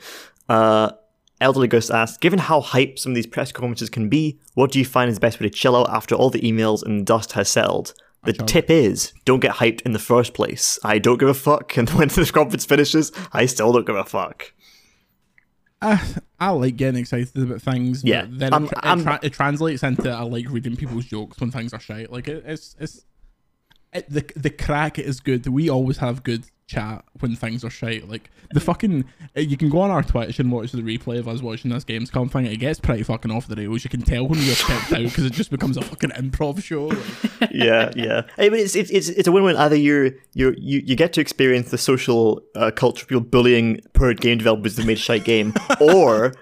Uh, Elderly Ghost asked, given how hype some of these press conferences can be, what do you find is the best way to chill out after all the emails and dust has settled? The tip is, don't get hyped in the first place. I don't give a fuck, and when this conference finishes, I still don't give a fuck. I, I like getting excited about things. but Yeah, then I'm- it, it, tra- it translates into I like reading people's jokes when things are shite. Like it, it's it's it, the the crack is good. We always have good chat when things are shite. Like the fucking uh, you can go on our Twitch and watch the replay of us watching this Gamescom thing. It gets pretty fucking off the rails. You can tell when we're picked out because it just becomes a fucking improv show. Like, yeah, yeah. I mean, it's it's it's, a win-win. Either you're you you you get to experience the social uh, culture of people bullying per game developers that made a shite game, or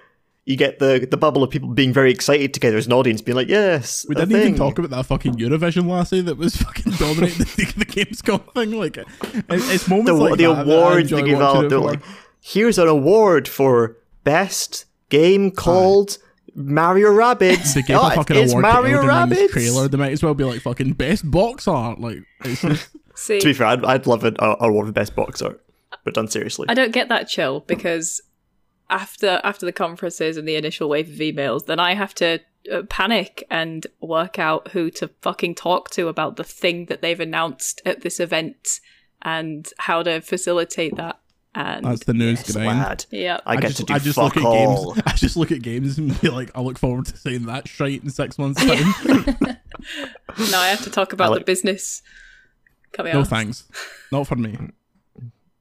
you get the the bubble of people being very excited together as an audience, being like, "Yes." We a didn't even talk about that fucking Eurovision lassie that was fucking dominating the, the Gamescom thing. Like, it, it's moments the, like the that that I awards enjoy they give out. They're like, "Here's an award for best game called Mario Rabbids." They gave Oh, a fucking it's award Mario to Elden Ring's Rabbids. trailer. They might as well be like fucking best box art. Like, just, See, To be fair, I'd, I'd love an uh, award for best box art, but done seriously. I don't get that chill because after after the conferences and the initial wave of emails, then I have to uh, panic and work out who to fucking talk to about the thing that they've announced at this event and how to facilitate that. And that's the news Yes, grind. lad. yeah, I, get just, to do I just fuck look at all. games. I just look at games and be like, I look forward to seeing that shite in six months' time. now I have to talk about like- the business coming no out. thanks, not for me.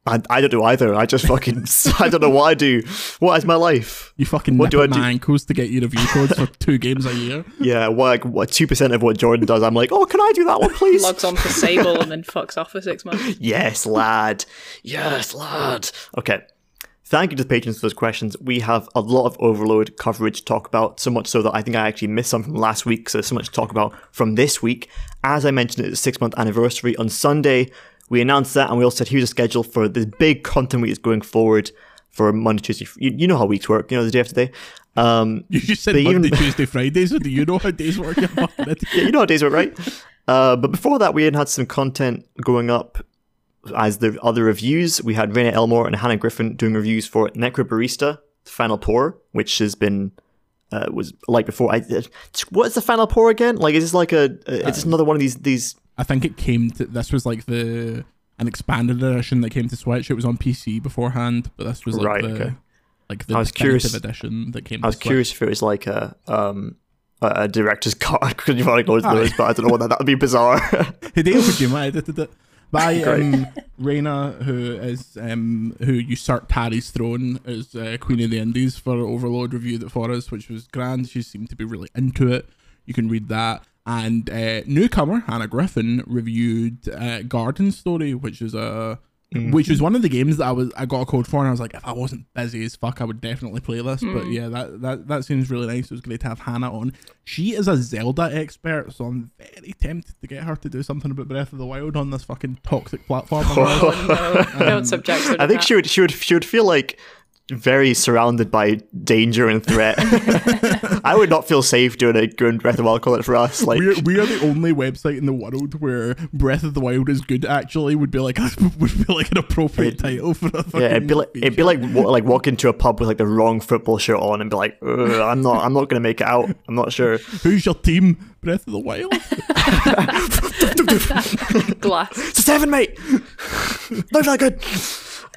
I, I don't do either. I just fucking I don't know what I do. What is my life? You fucking What nip do at I my do? ankles to get you review codes for two games a year. Yeah, what like what two percent of what Jordan does? I'm like, oh, can I do that one, please? Logs on for Sable and then fucks off for six months. Yes, lad. Yes, lad. Okay. Thank you to the patrons for those questions. We have a lot of Overlode coverage to talk about, so much so that I think I actually missed some from last week, so there's so much to talk about from this week. As I mentioned, it's a six month anniversary on Sunday. We announced that and we also said here's a schedule for this big content week is going forward for Monday, Tuesday. You, you know how weeks work, you know, the day after day. Um, You just said They even- Monday, Tuesday, Friday, so do you know how days work? Yeah, you know how days work, right? Uh, but before that, we had had some content going up as the other reviews. We had Raina Elmore and Hannah Griffin doing reviews for Necrobarista, The Final Pour, which has been uh, was like before. I, uh, what is the Final Pour again? Like, is this like a? Uh, it's just another one of these these. I think it came to this was like the an expanded edition that came to Switch. It was on PC beforehand, but this was like Right, the okay. like the I was curious- edition that came. I was to Switch. curious if it was like a um a, director's cut already loads of Aye. those, but I don't know what that that would be bizarre. Hideo Kojima edited it. By um, Reina, who is um, who usurped Harry's throne as uh, Queen of the Indies for Overlode review it for us, which was grand. She seemed to be really into it. You can read that. And uh, newcomer Hannah Griffin reviewed uh, Garden Story, which is a which was one of the games that I was I got a code for, and I was like, if I wasn't busy as fuck, I would definitely play this. But yeah, that that that seems really nice. It was great to have Hannah on. She is a Zelda expert, so I'm very tempted to get her to do something about Breath of the Wild on this fucking toxic platform. of ours. No, don't subject her to I think that. she would she would she would feel like very surrounded by danger and threat. I would not feel safe doing a doing Breath of the Wild call it for us. Like We're, we are the only website in the world where Breath of the Wild is good. Actually, would be like would be like an appropriate title for a fucking yeah, it'd be like it'd be like wa- like walk into a pub with like the wrong football shirt on and be like, I'm not I'm not gonna make it out. I'm not sure. Who's your team? Breath of the Wild. Glass. It's a seven, mate. Not that good.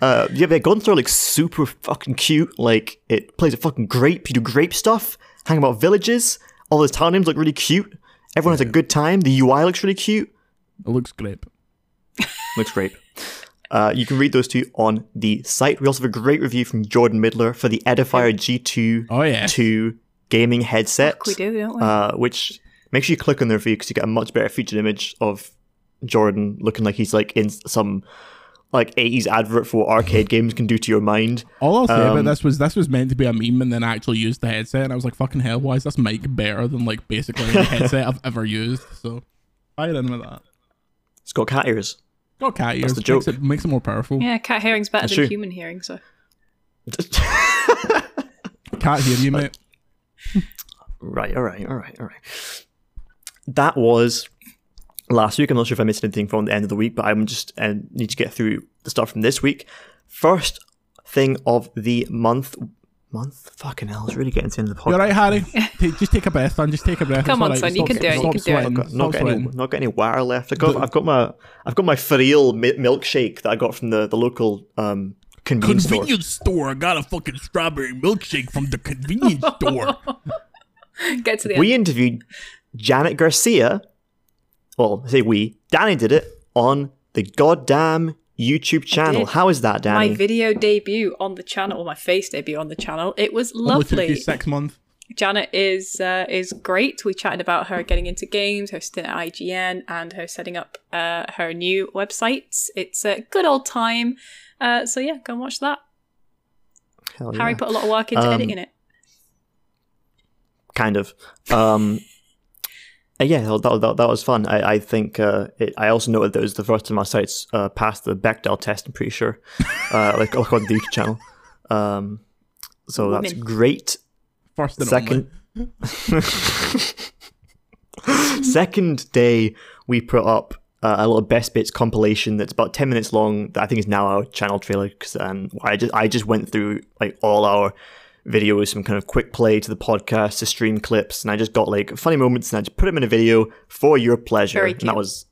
Uh, yeah, but Garden Story looks super fucking cute. Like it plays a fucking grape. You do grape stuff. Hang about villages. All those town names look really cute. Everyone has a good time. The UI looks really cute. It looks great. Looks great. Uh, you can read those two on the site. We also have a great review from Jordan Middler for the Edifier G2 Oh yeah. 2 gaming headset. We do, don't we? Uh, which make sure you click on the review because you get a much better featured image of Jordan looking like he's like in some like 80s advert for what arcade games can do to your mind. All I'll say Um, about this was this was meant to be a meme, and then I actually used the headset, and I was like, "Fucking hell, why is this mic better than like basically any headset I've ever used?" So I didn't with that. It's got cat ears. Got cat ears. the joke. Makes it, makes it more powerful. yeah, cat hearing's better That's than true. human hearing, so. Can't hear you, mate. Right, all right, all right, all right. That was last week. I'm not sure if I missed anything from the end of the week, but I'm just uh, need to get through the stuff from this week. First thing of the month. Month? Fucking hell, it's really getting to the end of the You're right, Harry? Ta- just take a breath, son. Just take a breath. Come It's on, all right. son, you can do it, you stop can do it. Not, Stop not got any, sweating. not got any water left. I got, I've got my, I've got my Friel mi- milkshake that I got from the, the local um, convenience, store. Convenience store. I got a fucking strawberry milkshake from the convenience store. Get to the end. We interviewed Janet Garcia. Well, I say we. Danny did it on the goddamn YouTube channel. How is that, Danny? my video debut on the channel, or my face debut on the channel. It was Only took you lovely. six months. Janet is uh, is great. We chatted about her getting into games, her stint at IGN, and her setting up uh, her new website. It's a good old time. Uh, so yeah, go and watch that. Hell Harry yeah. put a lot of work into Um, editing it. kind of. Um, yeah, that, that, that was fun. I, I think uh, it, I also noted that it was the first time my sites uh, passed the Bechdel test. I'm pretty sure, uh, like, like on the YouTube channel. Um, so that's great. First and Second, only. second day we put up uh, a little best bits compilation that's about 10 minutes long that i think is now our channel trailer because um, i just i just went through like all our videos some kind of quick play to the podcast to stream clips and i just got like funny moments and i just put them in a video for your pleasure Very and that was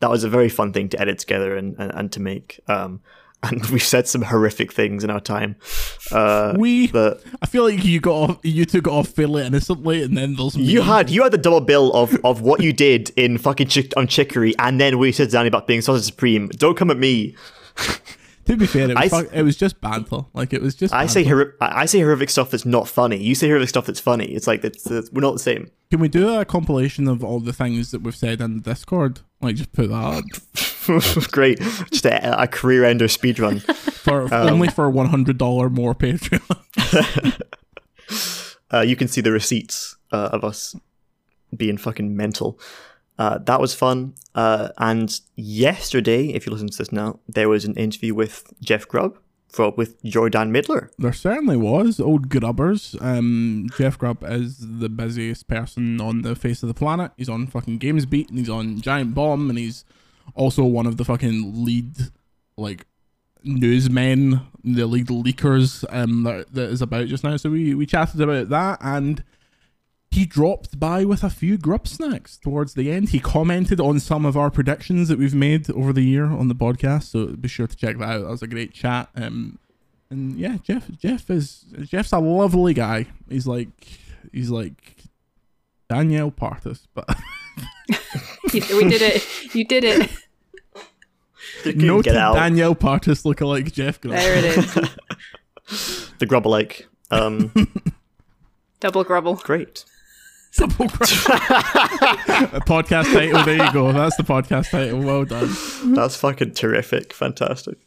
that was a very fun thing to edit together and, and, and to make um and we've said some horrific things in our time uh We. but I feel like you got off, you took it off fairly innocently, and then there's You had you had the double bill of, of what you did in fucking chick- on Chicory, and then we said down about being sausage supreme. Don't come at me. To be fair, it was, I s- fuck- it was just banter. Like it was just. I say hor- I I say horrific stuff that's not funny. You say horrific stuff that's funny. It's like it's, it's, we're not the same. Can we do a compilation of all the things that we've said in the Discord? Like just put that up Great, just a, a career ender speed run. for Um, only for one hundred dollar more Patreon. Uh, you can see the receipts uh, of us being fucking mental. Uh, that was fun. Uh, and yesterday, if you listen to this now, there was an interview with Jeff Grubb for with Jordan Middler. There certainly was old grubbers. Um, Jeff Grubb is the busiest person on the face of the planet. He's on fucking Games Beat and he's on Giant Bomb and he's also one of the fucking lead like newsmen, the lead leakers um that, that is about just now. So we we chatted about that and he dropped by with a few grub snacks towards the end. He commented on some of our predictions that we've made over the year on the podcast. So be sure to check that out. That was a great chat. Um, and yeah, Jeff Jeff is Jeff's a lovely guy. He's like he's like Danielle Partis, but we did it. You did it. They no get out. Danielle Partis look like Jeff. Grubb. There it is. the grub alike. Um, Double grubble. great. Double grub. A podcast title. There you go. That's the podcast title. Well done. That's fucking terrific. Fantastic.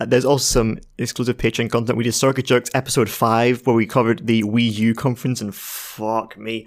Uh, there's also some exclusive Patreon content. We did Circuit Jerks episode 5 where we covered the Wii U conference and fuck me.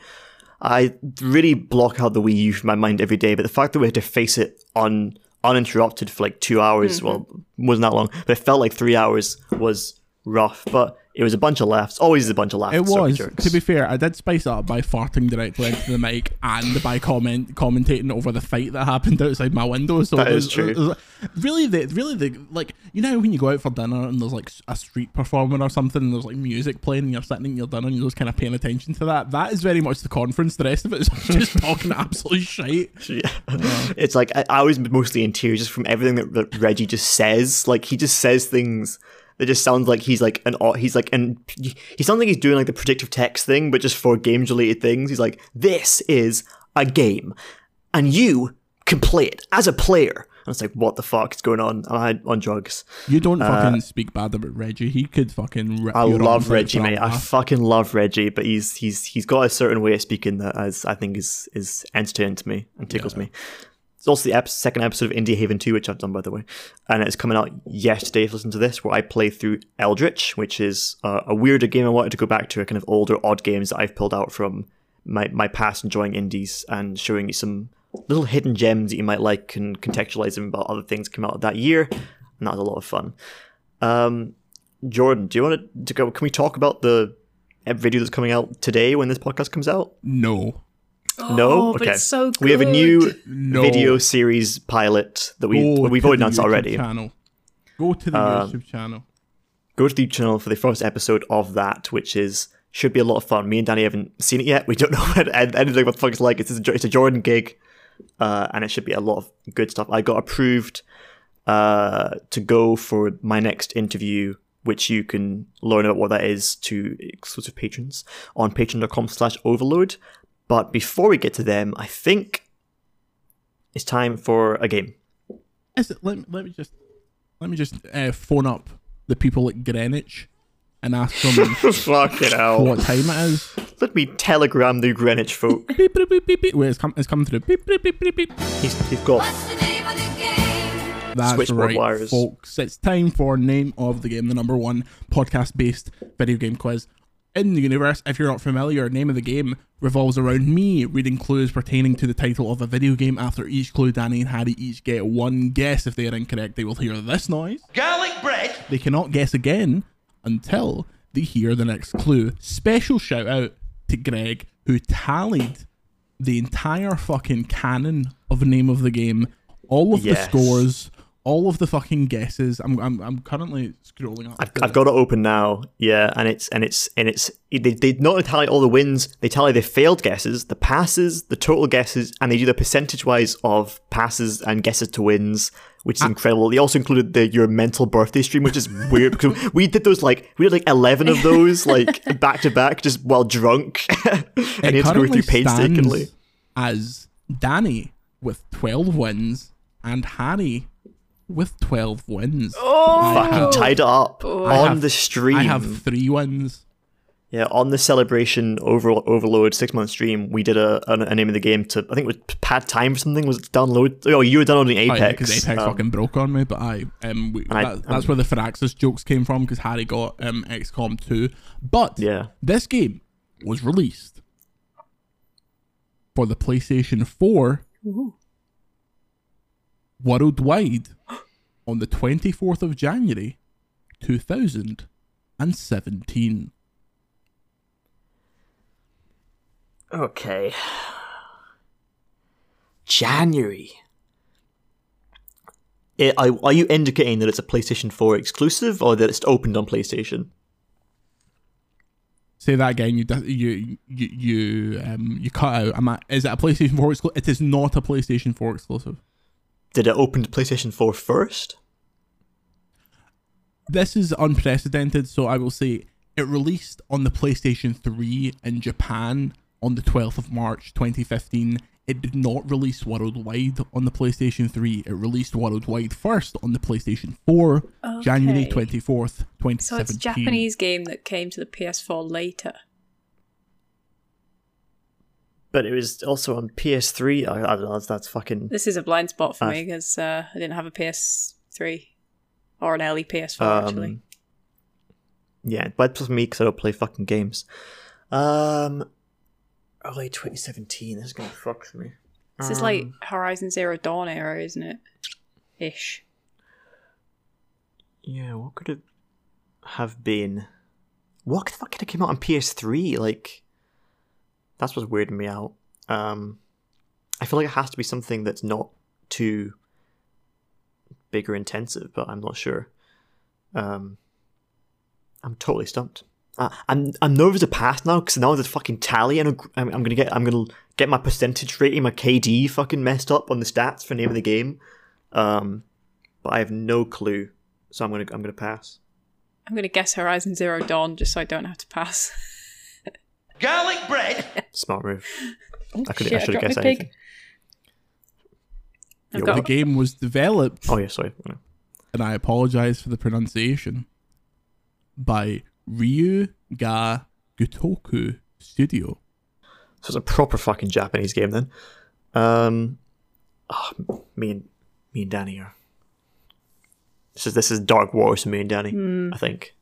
I really block out the Wii U from my mind every day, but the fact that we had to face it on uninterrupted for like two hours, well, wasn't that long, but it felt like three hours was rough. But it was a bunch of laughs. Always a bunch of laughs. It was. Jerks. To be fair, I did spice it up by farting directly into the mic and by comment commentating over the fight that happened outside my window. So That it is was- true. it was- really, the really the like you know when you go out for dinner and there's like a street performer or something and there's like music playing and you're sitting at your dinner and you're just kind of paying attention to that. That is very much the conference. The rest of it is just talking absolute shite. Yeah. It's like I, I was mostly in tears just from everything that, that Reggie just says. Like he just says things that just sounds like he's like an he's like and he sounds like he's doing like the predictive text thing, but just for games related things. He's like, "This is a game, and you can play it as a player." And it's like, what the fuck is going on? I on drugs? You don't fucking speak bad about Reggie. He could fucking. Uh, I love Reggie, mate. I fucking love Reggie, but he's he's he's got a certain way of speaking that as I think is is entertaining to me and tickles me. It's also the ep- second episode of Indie Haven 2, which I've done by the way, and it's coming out yesterday. If listen to this, where I play through Eldritch, which is uh, a weirder game I wanted to go back to, a kind of older odd games that I've pulled out from my my past enjoying indies and showing you some little hidden gems that you might like and contextualize them about other things came out that year, and that was a lot of fun. Um, Jordan, do you want to go? Can we talk about the video that's coming out today when this podcast comes out? No. No, Oh, but okay. it's so We have a new. No. video series pilot that we Go we've to already the announced YouTube already. Channel. Go to the Um, YouTube channel. Go to the channel for the first episode of that, which is should be a lot of fun. Me and Danny haven't seen it yet. We don't know anything what the fuck it's like. It's a, it's a Jordan gig, uh, and it should be a lot of good stuff. I got approved uh, to go for my next interview, which you can learn about what that is to exclusive patrons on patreon.com slash overlode. But before we get to them, I think it's time for a game. Is it, let, let me just let me just uh, phone up the people at Greenwich and ask them Fucking hell. what time it is. Let me telegram the Greenwich folk. Beep, beep, beep, beep, beep. Wait, it's, come, it's coming through. Beep, beep, beep, beep, beep. He's, he's got What's the name of the game? That's Switchboard right, wires. folks. It's time for name of the game, the number one podcast-based video game quiz In the universe, if you're not familiar, name of the game revolves around me reading clues pertaining to the title of a video game. After each clue, Danny and Harry each get one guess. If they are incorrect, they will hear this noise. Garlic bread. They cannot guess again until they hear the next clue. Special shout out to Greg, who tallied the entire fucking canon of name of the game, all of Yes. the scores, all of the fucking guesses. I'm I'm, I'm currently scrolling up. I've, I've got it open now. Yeah, and it's and it's and it's they they not only tally all the wins, they tally the failed guesses, the passes, the total guesses, and they do the percentage wise of passes and guesses to wins, which is ah. incredible. They also included the your mental birthday stream, which is weird because we did those like we did like eleven of those like back to back, just while drunk, and you had to go through painstakingly. as Danny with 12 wins and Harry with 12 wins. Oh, Fucking tied it up I on have- the stream. I have three wins. Yeah, on the celebration over Overlode six month stream, we did a, a, a name of the game to I think it was pad time or something was it download. Oh, you were downloading Oh, Apex. yeah, because Apex um, fucking broke on me, but I um we, I- that, that's where the Firaxis jokes came from because Harry got um XCOM 2. But Yeah. this game was released for the PlayStation 4 worldwide on the 24th of January 2017. Okay. January. Eh, are, are you indicating that it's a PlayStation 4 exclusive or that it's opened on PlayStation? Say that again. You you you you um you cut out. Am I, is it a PlayStation 4 exclusive? It is not a PlayStation 4 exclusive. Did it open to PlayStation 4 first? This is unprecedented, so I will say it released on the PlayStation 3 in Japan on the 12th of March 2015. It did not release worldwide on the PlayStation 3. It released worldwide first on the PlayStation 4, January 24th, 2017. so it's a Japanese game that came to the PS4 later. But it was also on PS3. I, I don't know. That's, that's fucking. This is a blind spot for me because uh, I didn't have a PS3 or an early PS4 actually. Um, yeah, but plus me because I don't play fucking games. Um, early 2017. This is gonna fuck me. This is like Horizon Zero Dawn era, isn't it? Ish. Yeah, what could it have been? What the fuck could have came out on PS3? Like, that's what's weirding me out. Um, I feel like it has to be something that's not too big or intensive, but I'm not sure. Um, I'm totally stumped. Uh, I'm I'm nervous to pass now because now there's a fucking tally and I'm, I'm gonna get I'm gonna get my percentage rating, my KD fucking messed up on the stats for name of the game. Um, but I have no clue, so I'm gonna I'm gonna pass. I'm to guess Horizon Zero Dawn just so I don't have to pass. Garlic bread. Smart move. I could Shit, I I should have guessed anything. Yo, The game was developed, Oh yeah, sorry. and I apologize for the pronunciation, by Ryu Ga Gotoku Studio. So it's a proper fucking Japanese game then. Um, ah, me and me and Danny are. This is this is Dark Wars for me and Danny. I think.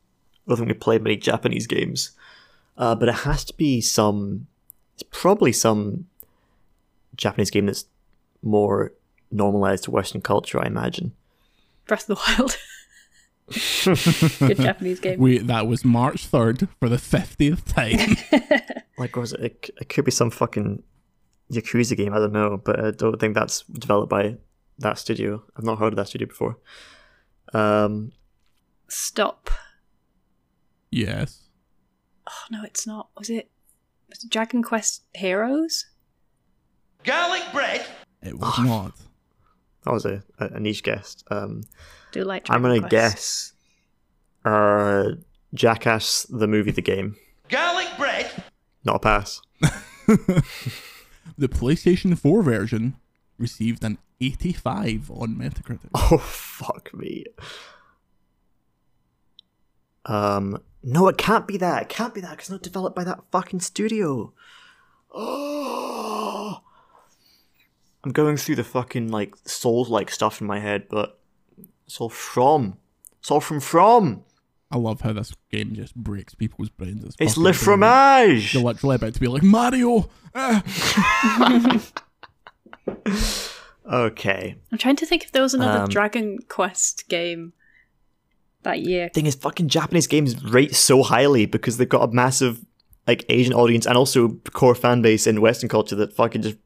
I don't think we played many Japanese games, uh, but it has to be some. It's probably some Japanese game that's more normalized to Western culture. I imagine. Breath of the Wild. Good Japanese game. We that was March third for the fiftieth time. Like, was it? It, it could be some fucking Yakuza game. I don't know, but I don't think that's developed by that studio. I've not heard of that studio before. Um, Stop. yes. Oh no, it's not. Was it? Was it Dragon Quest Heroes? Garlic bread. It was not. that was a, a, a niche guess. Um, Do like Dragon I'm gonna Quest. guess. Uh, Jackass the movie, the game. Garlic bread. Not a pass. The PlayStation 4 version received an 85 on Metacritic. Oh fuck me. Um, no, it can't be that. It can't be that because it's not developed by that fucking studio. Oh, I'm going through the fucking like Souls like stuff in my head, but it's all from. It's all from From. I love how this game just breaks people's brains. It's fucking Le brilliant. Fromage! You're literally about to be like Mario. ah." Okay. I'm trying to think if there was another Um, Dragon Quest game that year. Thing is, fucking Japanese games rate so highly because they've got a massive like Asian audience and also core fan base in Western culture that fucking just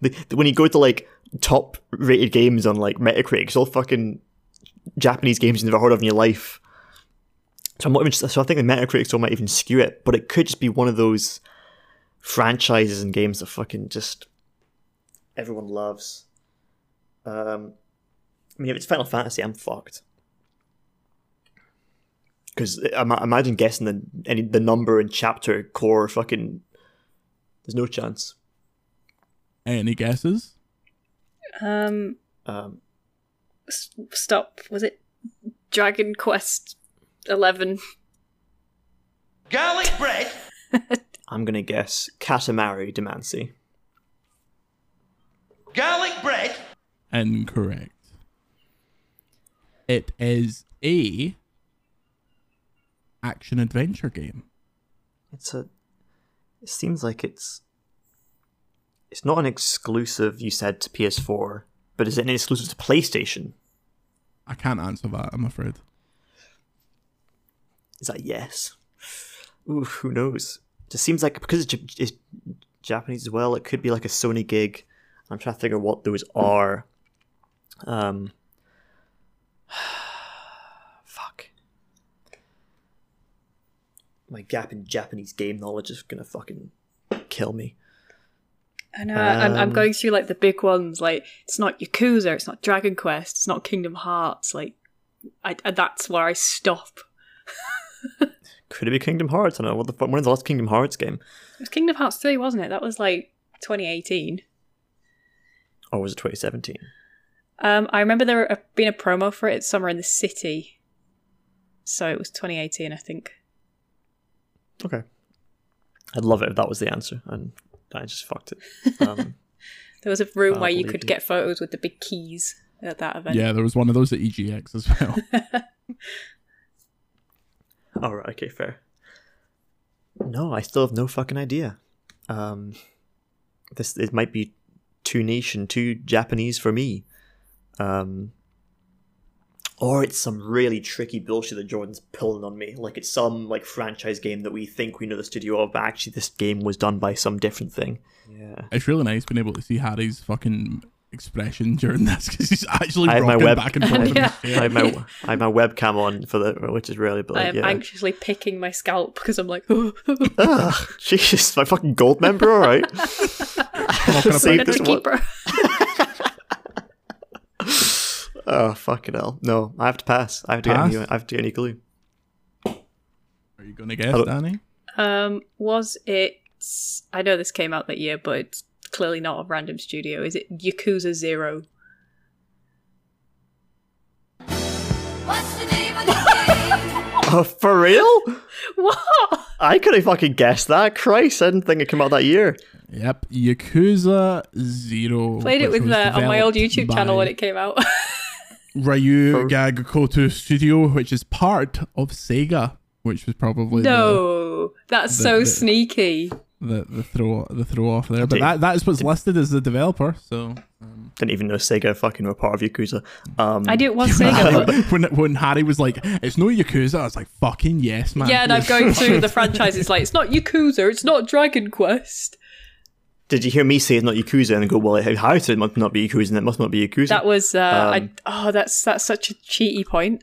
the, when you go to like top rated games on like Metacritic, it's all fucking Japanese games you've never heard of in your life. So I'm not even. So I think the Metacritic still might even skew it, but it could just be one of those franchises and games that fucking just everyone loves. Um, I mean, if it's Final Fantasy, I'm fucked. Because imagine guessing the any the number and chapter core fucking. There's no chance. Any guesses? Um, Um, s- stop. Was it Dragon Quest Eleven? Garlic bread. I'm gonna guess Katamari Damacy. Garlic bread. Incorrect. It is a action adventure game. It's a. It seems like it's. It's not an exclusive. You said to PS4, but is it an exclusive to PlayStation? I can't answer that. I'm afraid. Is that yes? Ooh, who knows? Just seems like because it's, it's Japanese as well, it could be like a Sony gig. I'm trying to figure what those are. Um, fuck. My gap in Japanese game knowledge is gonna fucking kill me. I know. I'm, I'm Um, going through like the big ones. Like it's not Yakuza. It's not Dragon Quest. It's not Kingdom Hearts. Like, I, I that's where I stop. Could it be Kingdom Hearts? I don't know. What the fuck? When's the last Kingdom Hearts game? It was Kingdom Hearts three, wasn't it? That was like 2018. Or was it 2017? Um, I remember there being a promo for it somewhere in the city. So it was 2018, I think. Okay. I'd love it if that was the answer, and I just fucked it. Um, There was a room I where you could you. get photos with the big keys at that event. Yeah, there was one of those at EGX as well. All right. Okay. Fair. No, I still have no fucking idea. Um, this it might be too niche and too Japanese for me. Um, or it's some really tricky bullshit that Jordan's pulling on me. Like it's some like franchise game that we think we know the studio of, but actually this game was done by some different thing. Yeah. it's really nice being able to see Harry's fucking expression during this because he's actually I have my rocking web- back and forth. in Yeah. his chair. I have my I have my webcam on for the which is really, but I am yeah. anxiously picking my scalp because I'm like, Ugh, Jesus, my fucking gold member. All right. Walking up Save like- this the one. Keeper. Oh fucking hell! No, I have to pass. I have to get Pass? any. I have to get any clue. Are you going to guess, Hello. Danny? Um, was it? I know this came out that year, but it's clearly not a random studio. Is it Yakuza Zero? What's the name of the game? Oh, for real? What? I couldn't fucking guess that. Christ, I didn't think it came out that year. Yep, Yakuza Zero. Played it with was uh, on my old developed YouTube channel when it came out. Ryu For- Gagakoto Studio, which is part of Sega, which was probably the, no, that's the- so the- sneaky. the the throw the throw off there. But that that is what's listed as the developer. So um, Didn't even know Sega fucking were part of Yakuza. Um, I knew it was Sega. but- when when Harry was like, "It's no Yakuza," I was like, "Fucking yes, man." yeah, and I'm going through the franchises like it's not Yakuza, it's not Dragon Quest. Did you hear me say it's not Yakuza and go, well, how said it must not be Yakuza and it must not be Yakuza? That was uh, I, Um, oh, that's that's such a cheaty point.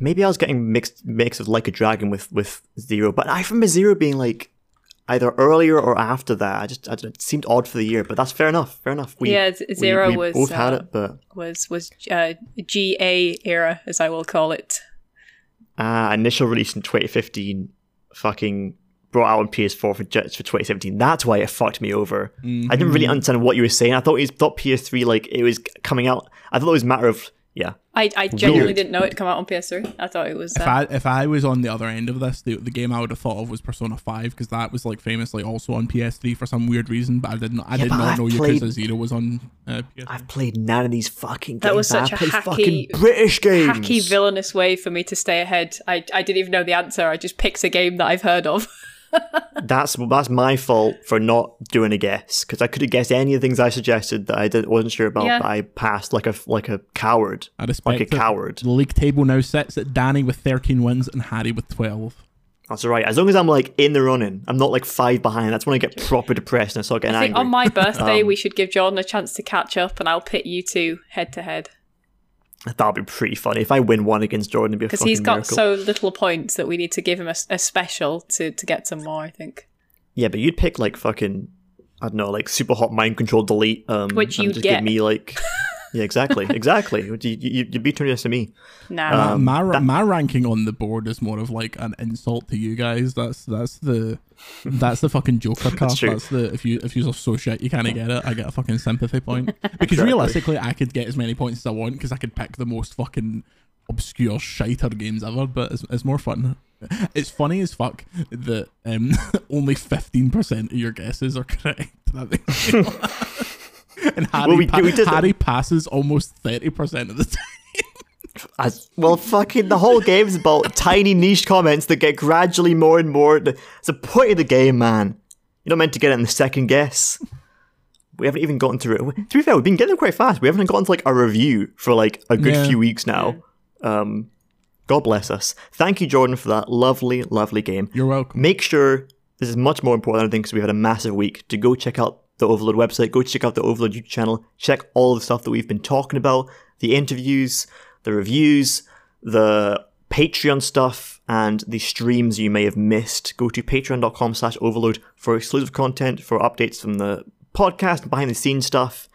Maybe I was getting mixed mix of Like a Dragon with, with Zero, but I remember Zero being like either earlier or after that. I just I don't it seemed odd for the year, but that's fair enough. Fair enough. We, Yeah, Z- we- Zero we was, both had uh, it, but Was was uh, GA era, as I will call it. uh, initial release in 2015, fucking brought out on PS4 for just for 2017. That's why it fucked me over. I didn't really understand what you were saying. I thought it was thought PS3 like it was coming out. I thought it was a matter of yeah, I, I genuinely Weird. didn't know it come out on PS3. I thought it was. If Uh, I if I was on the other end of this, the, the game I would have thought of was Persona Five because that was like famously also on PS3 for some weird reason. But I did not I did not I've know played- Yakuza Zero was on uh, PS3. I've played none of these fucking games. That was such I a play hacky- fucking British games. hacky villainous way for me to stay ahead. I, I didn't even know the answer. I just picked a game that I've heard of. That's that's my fault for not doing a guess because I could have guessed any of the things I suggested that I didn't, wasn't sure about. Yeah. But I passed like a like a coward, I respect like a it. coward. The league table now sits at Danny with 13 wins and Harry with 12. That's all right. As long as I'm like in the running, I'm not like five behind. That's when I get proper depressed and I start getting I think angry. on my birthday Um, we should give Jordan a chance to catch up, and I'll pit you two head to head That'd be pretty funny if I win one against Jordan. It'd be a because he's got miracle. so little points that we need to give him a, a special to to get some more. I think. Yeah, but you'd pick like fucking I don't know, like super hot mind control delete, um, Which you'd just get. give me like. Yeah, exactly, exactly. You, you, you'd be turning this to me. Nah, Um, my ra- that- my ranking on the board is more of like an insult to you guys. That's that's the that's the fucking Joker card. true. That's the if you if you're so shit you can't get it, I get a fucking sympathy point. Because realistically, I could get as many points as I want because I could pick the most fucking obscure shiter games ever. But it's, it's more fun. It's funny as fuck that um, only fifteen percent of your guesses are correct. and Harry, Well, we- pa- we did- Harry passes almost thirty percent of the time. As well, fucking the whole game's about tiny niche comments that get gradually more and more. It's the point of the game, man. You're not meant to get it in the second guess. We haven't even gotten through it. To be fair, we've been getting quite fast. We haven't gotten to like a review for like a good Yeah. few weeks now. Um, God bless us. Thank you, Jordan, for that lovely, lovely game. You're welcome. Make sure this is much more important, I think, because we've had a massive week to go check out the Overlode website, go check out the Overlode YouTube channel, check all the stuff that we've been talking about, the interviews, the reviews, the Patreon stuff, and the streams you may have missed. Go to patreon.com slash overlode for exclusive content, for updates from the podcast, behind the scenes stuff,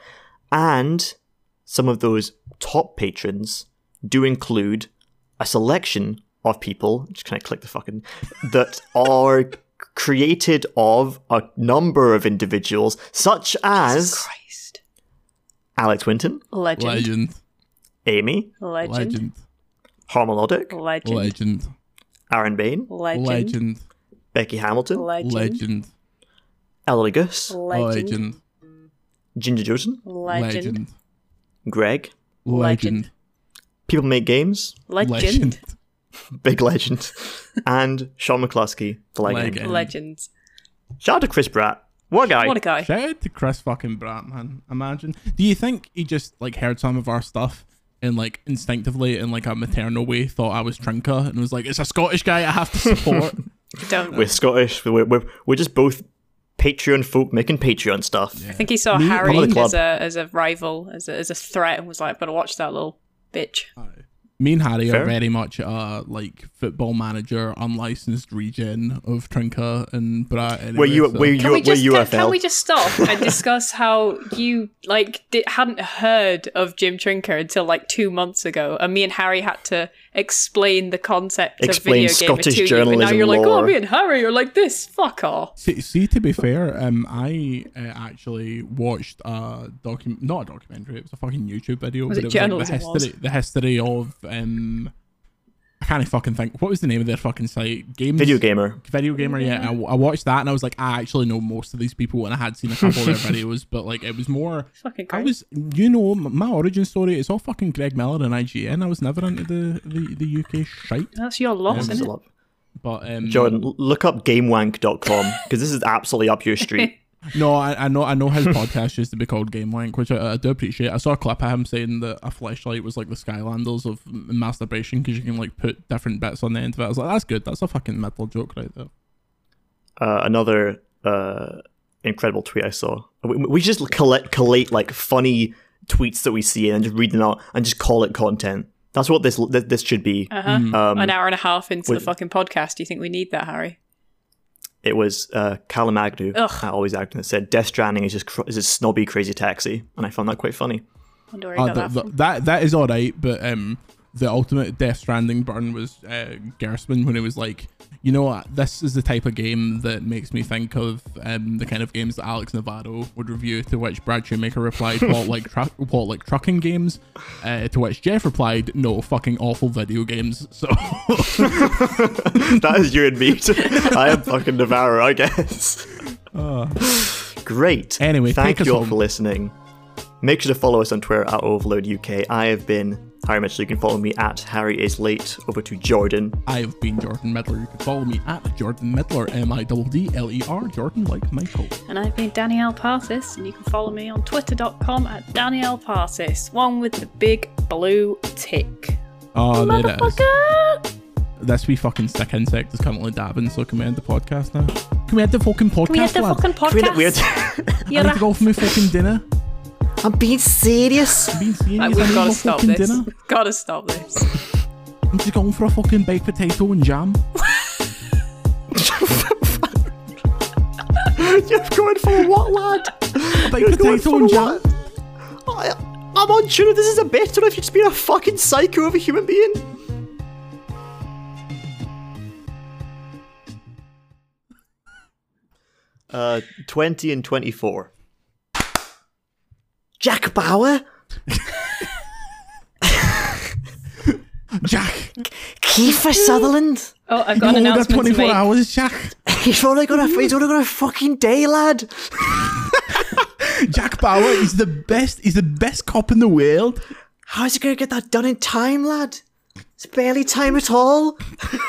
and some of those top patrons do include a selection of people, just kind of click the fucking, that are created of a number of individuals, such as Christ, Alex Winton, legend, Legend. Amy, legend, Legend. Harmelodic, legend, Legend. Aaron Bain, legend, Legend. Becky Hamilton, legend, Legend. Ellery Gus, legend, Legend. Ginger Josen, legend, Legend. Greg, Legend. People Make Games, legend, Big Legend, and Sean McCluskey, the legend. Legend. legends. Shout out to Chris Bratt. What a guy. What a guy! Shout out to Chris fucking Bratt, man. Imagine. Do you think he just like heard some of our stuff and like instinctively in like a maternal way thought I was Trinca and was like, it's a Scottish guy I have to support? Don't. We're Scottish. We're, we're, we're just both Patreon folk making Patreon stuff. I think he saw Me- Harry Part of the club. as a as a rival, as a, as a threat, and was like, "Better watch that little bitch." Me and Harry Fair. are very much uh like football manager, unlicensed regen of Trinca and Bratt. Anyway, Where you, so- where Can you, we just you can, can we just stop and discuss how you like di- hadn't heard of Jim Trinca until like two months ago, and me and Harry had to explain the concept Explain of video Scottish gamer to you, and now you're like, "Oh, lore." me and Harry are like this." Fuck off. See, see, to be fair, um, I uh, actually watched a document, not a documentary. It was a fucking YouTube video. Was but it was like journalism, the was? history, the history of um, I can't fucking think. What was the name of their fucking site? Games. Video gamer. Video gamer. Yeah, I, I watched that and I was like, I actually know most of these people, and I had seen a couple of their videos, but like it was more. Fucking I great. was, you know, my origin story. It's all fucking Greg Miller and IGN. I was never into the the, the UK shite, That's your loss, Just isn't it? lot. but um, Jordan, look up gamewank.com because this is absolutely up your street. No, I, I know I know his podcast used to be called Game Link, which I, I do appreciate. I saw a clip of him saying that a flashlight was like the Skylanders of m- masturbation because you can like put different bits on the end of it. I was like, that's good. That's a fucking metal joke right there. uh, another uh, incredible tweet I saw. We, we just collect collate like funny tweets that we see and just read them out and just call it content. That's what this this, this should be. Uh-huh. Um, An hour and a half into the fucking podcast. Do you think we need that, Harry? It was uh, Callum Agnew, Ugh. I always acting that said Death Stranding is just cr- is a snobby crazy taxi, and I found that quite funny. Wonder where he Uh, got the- that the- from. that that is all right, but um, the ultimate Death Stranding burn was uh, Gerstmann when it was like, you know what, this is the type of game that makes me think of um, the kind of games that Alex Navarro would review. To which Brad Shoemaker replied, "What like tru- what like trucking games?" Uh, to which Jeff replied, "No, fucking awful video games." So that is you and me. I am fucking Navarro, I guess. Great. Anyway, thank you all home. for listening. Make sure to follow us on Twitter at Overlode UK. I have been Harry Mitchell. You can follow me at Harry is late. Over to Jordan. I've been Jordan Middler. You can follow me at Jordan Middler, M I D D L E R, Jordan like Michael. And I've been Danielle Partis, and you can follow me on twitter.com at Danielle Partis, one with the big blue tick. Oh, there it is. Motherfucker! This wee fucking stick insect is currently dabbing, so can we end the podcast now? Can we end the fucking podcast, Can We end the lad? fucking Weird, podcast. weird. You're I need to go for my fucking dinner. I'm being serious. Being serious, Like, we've got to stop this. dinner. Gotta stop this. I'm just going for a fucking baked potato and jam. You're going for what, lad? A baked You're potato and jam. I, I'm unsure if this is a bit or if you're just being a fucking psycho of a human being. Uh, 20 and 24. Jack Bauer? Jack, Kiefer Sutherland? Oh, I've you got an only got announcement to 24 make. hours, Jack. He's only got a, he's only got a fucking day, lad. Jack Bauer is the best. He's the best cop in the world. How's he gonna get that done in time, lad? It's barely time at all.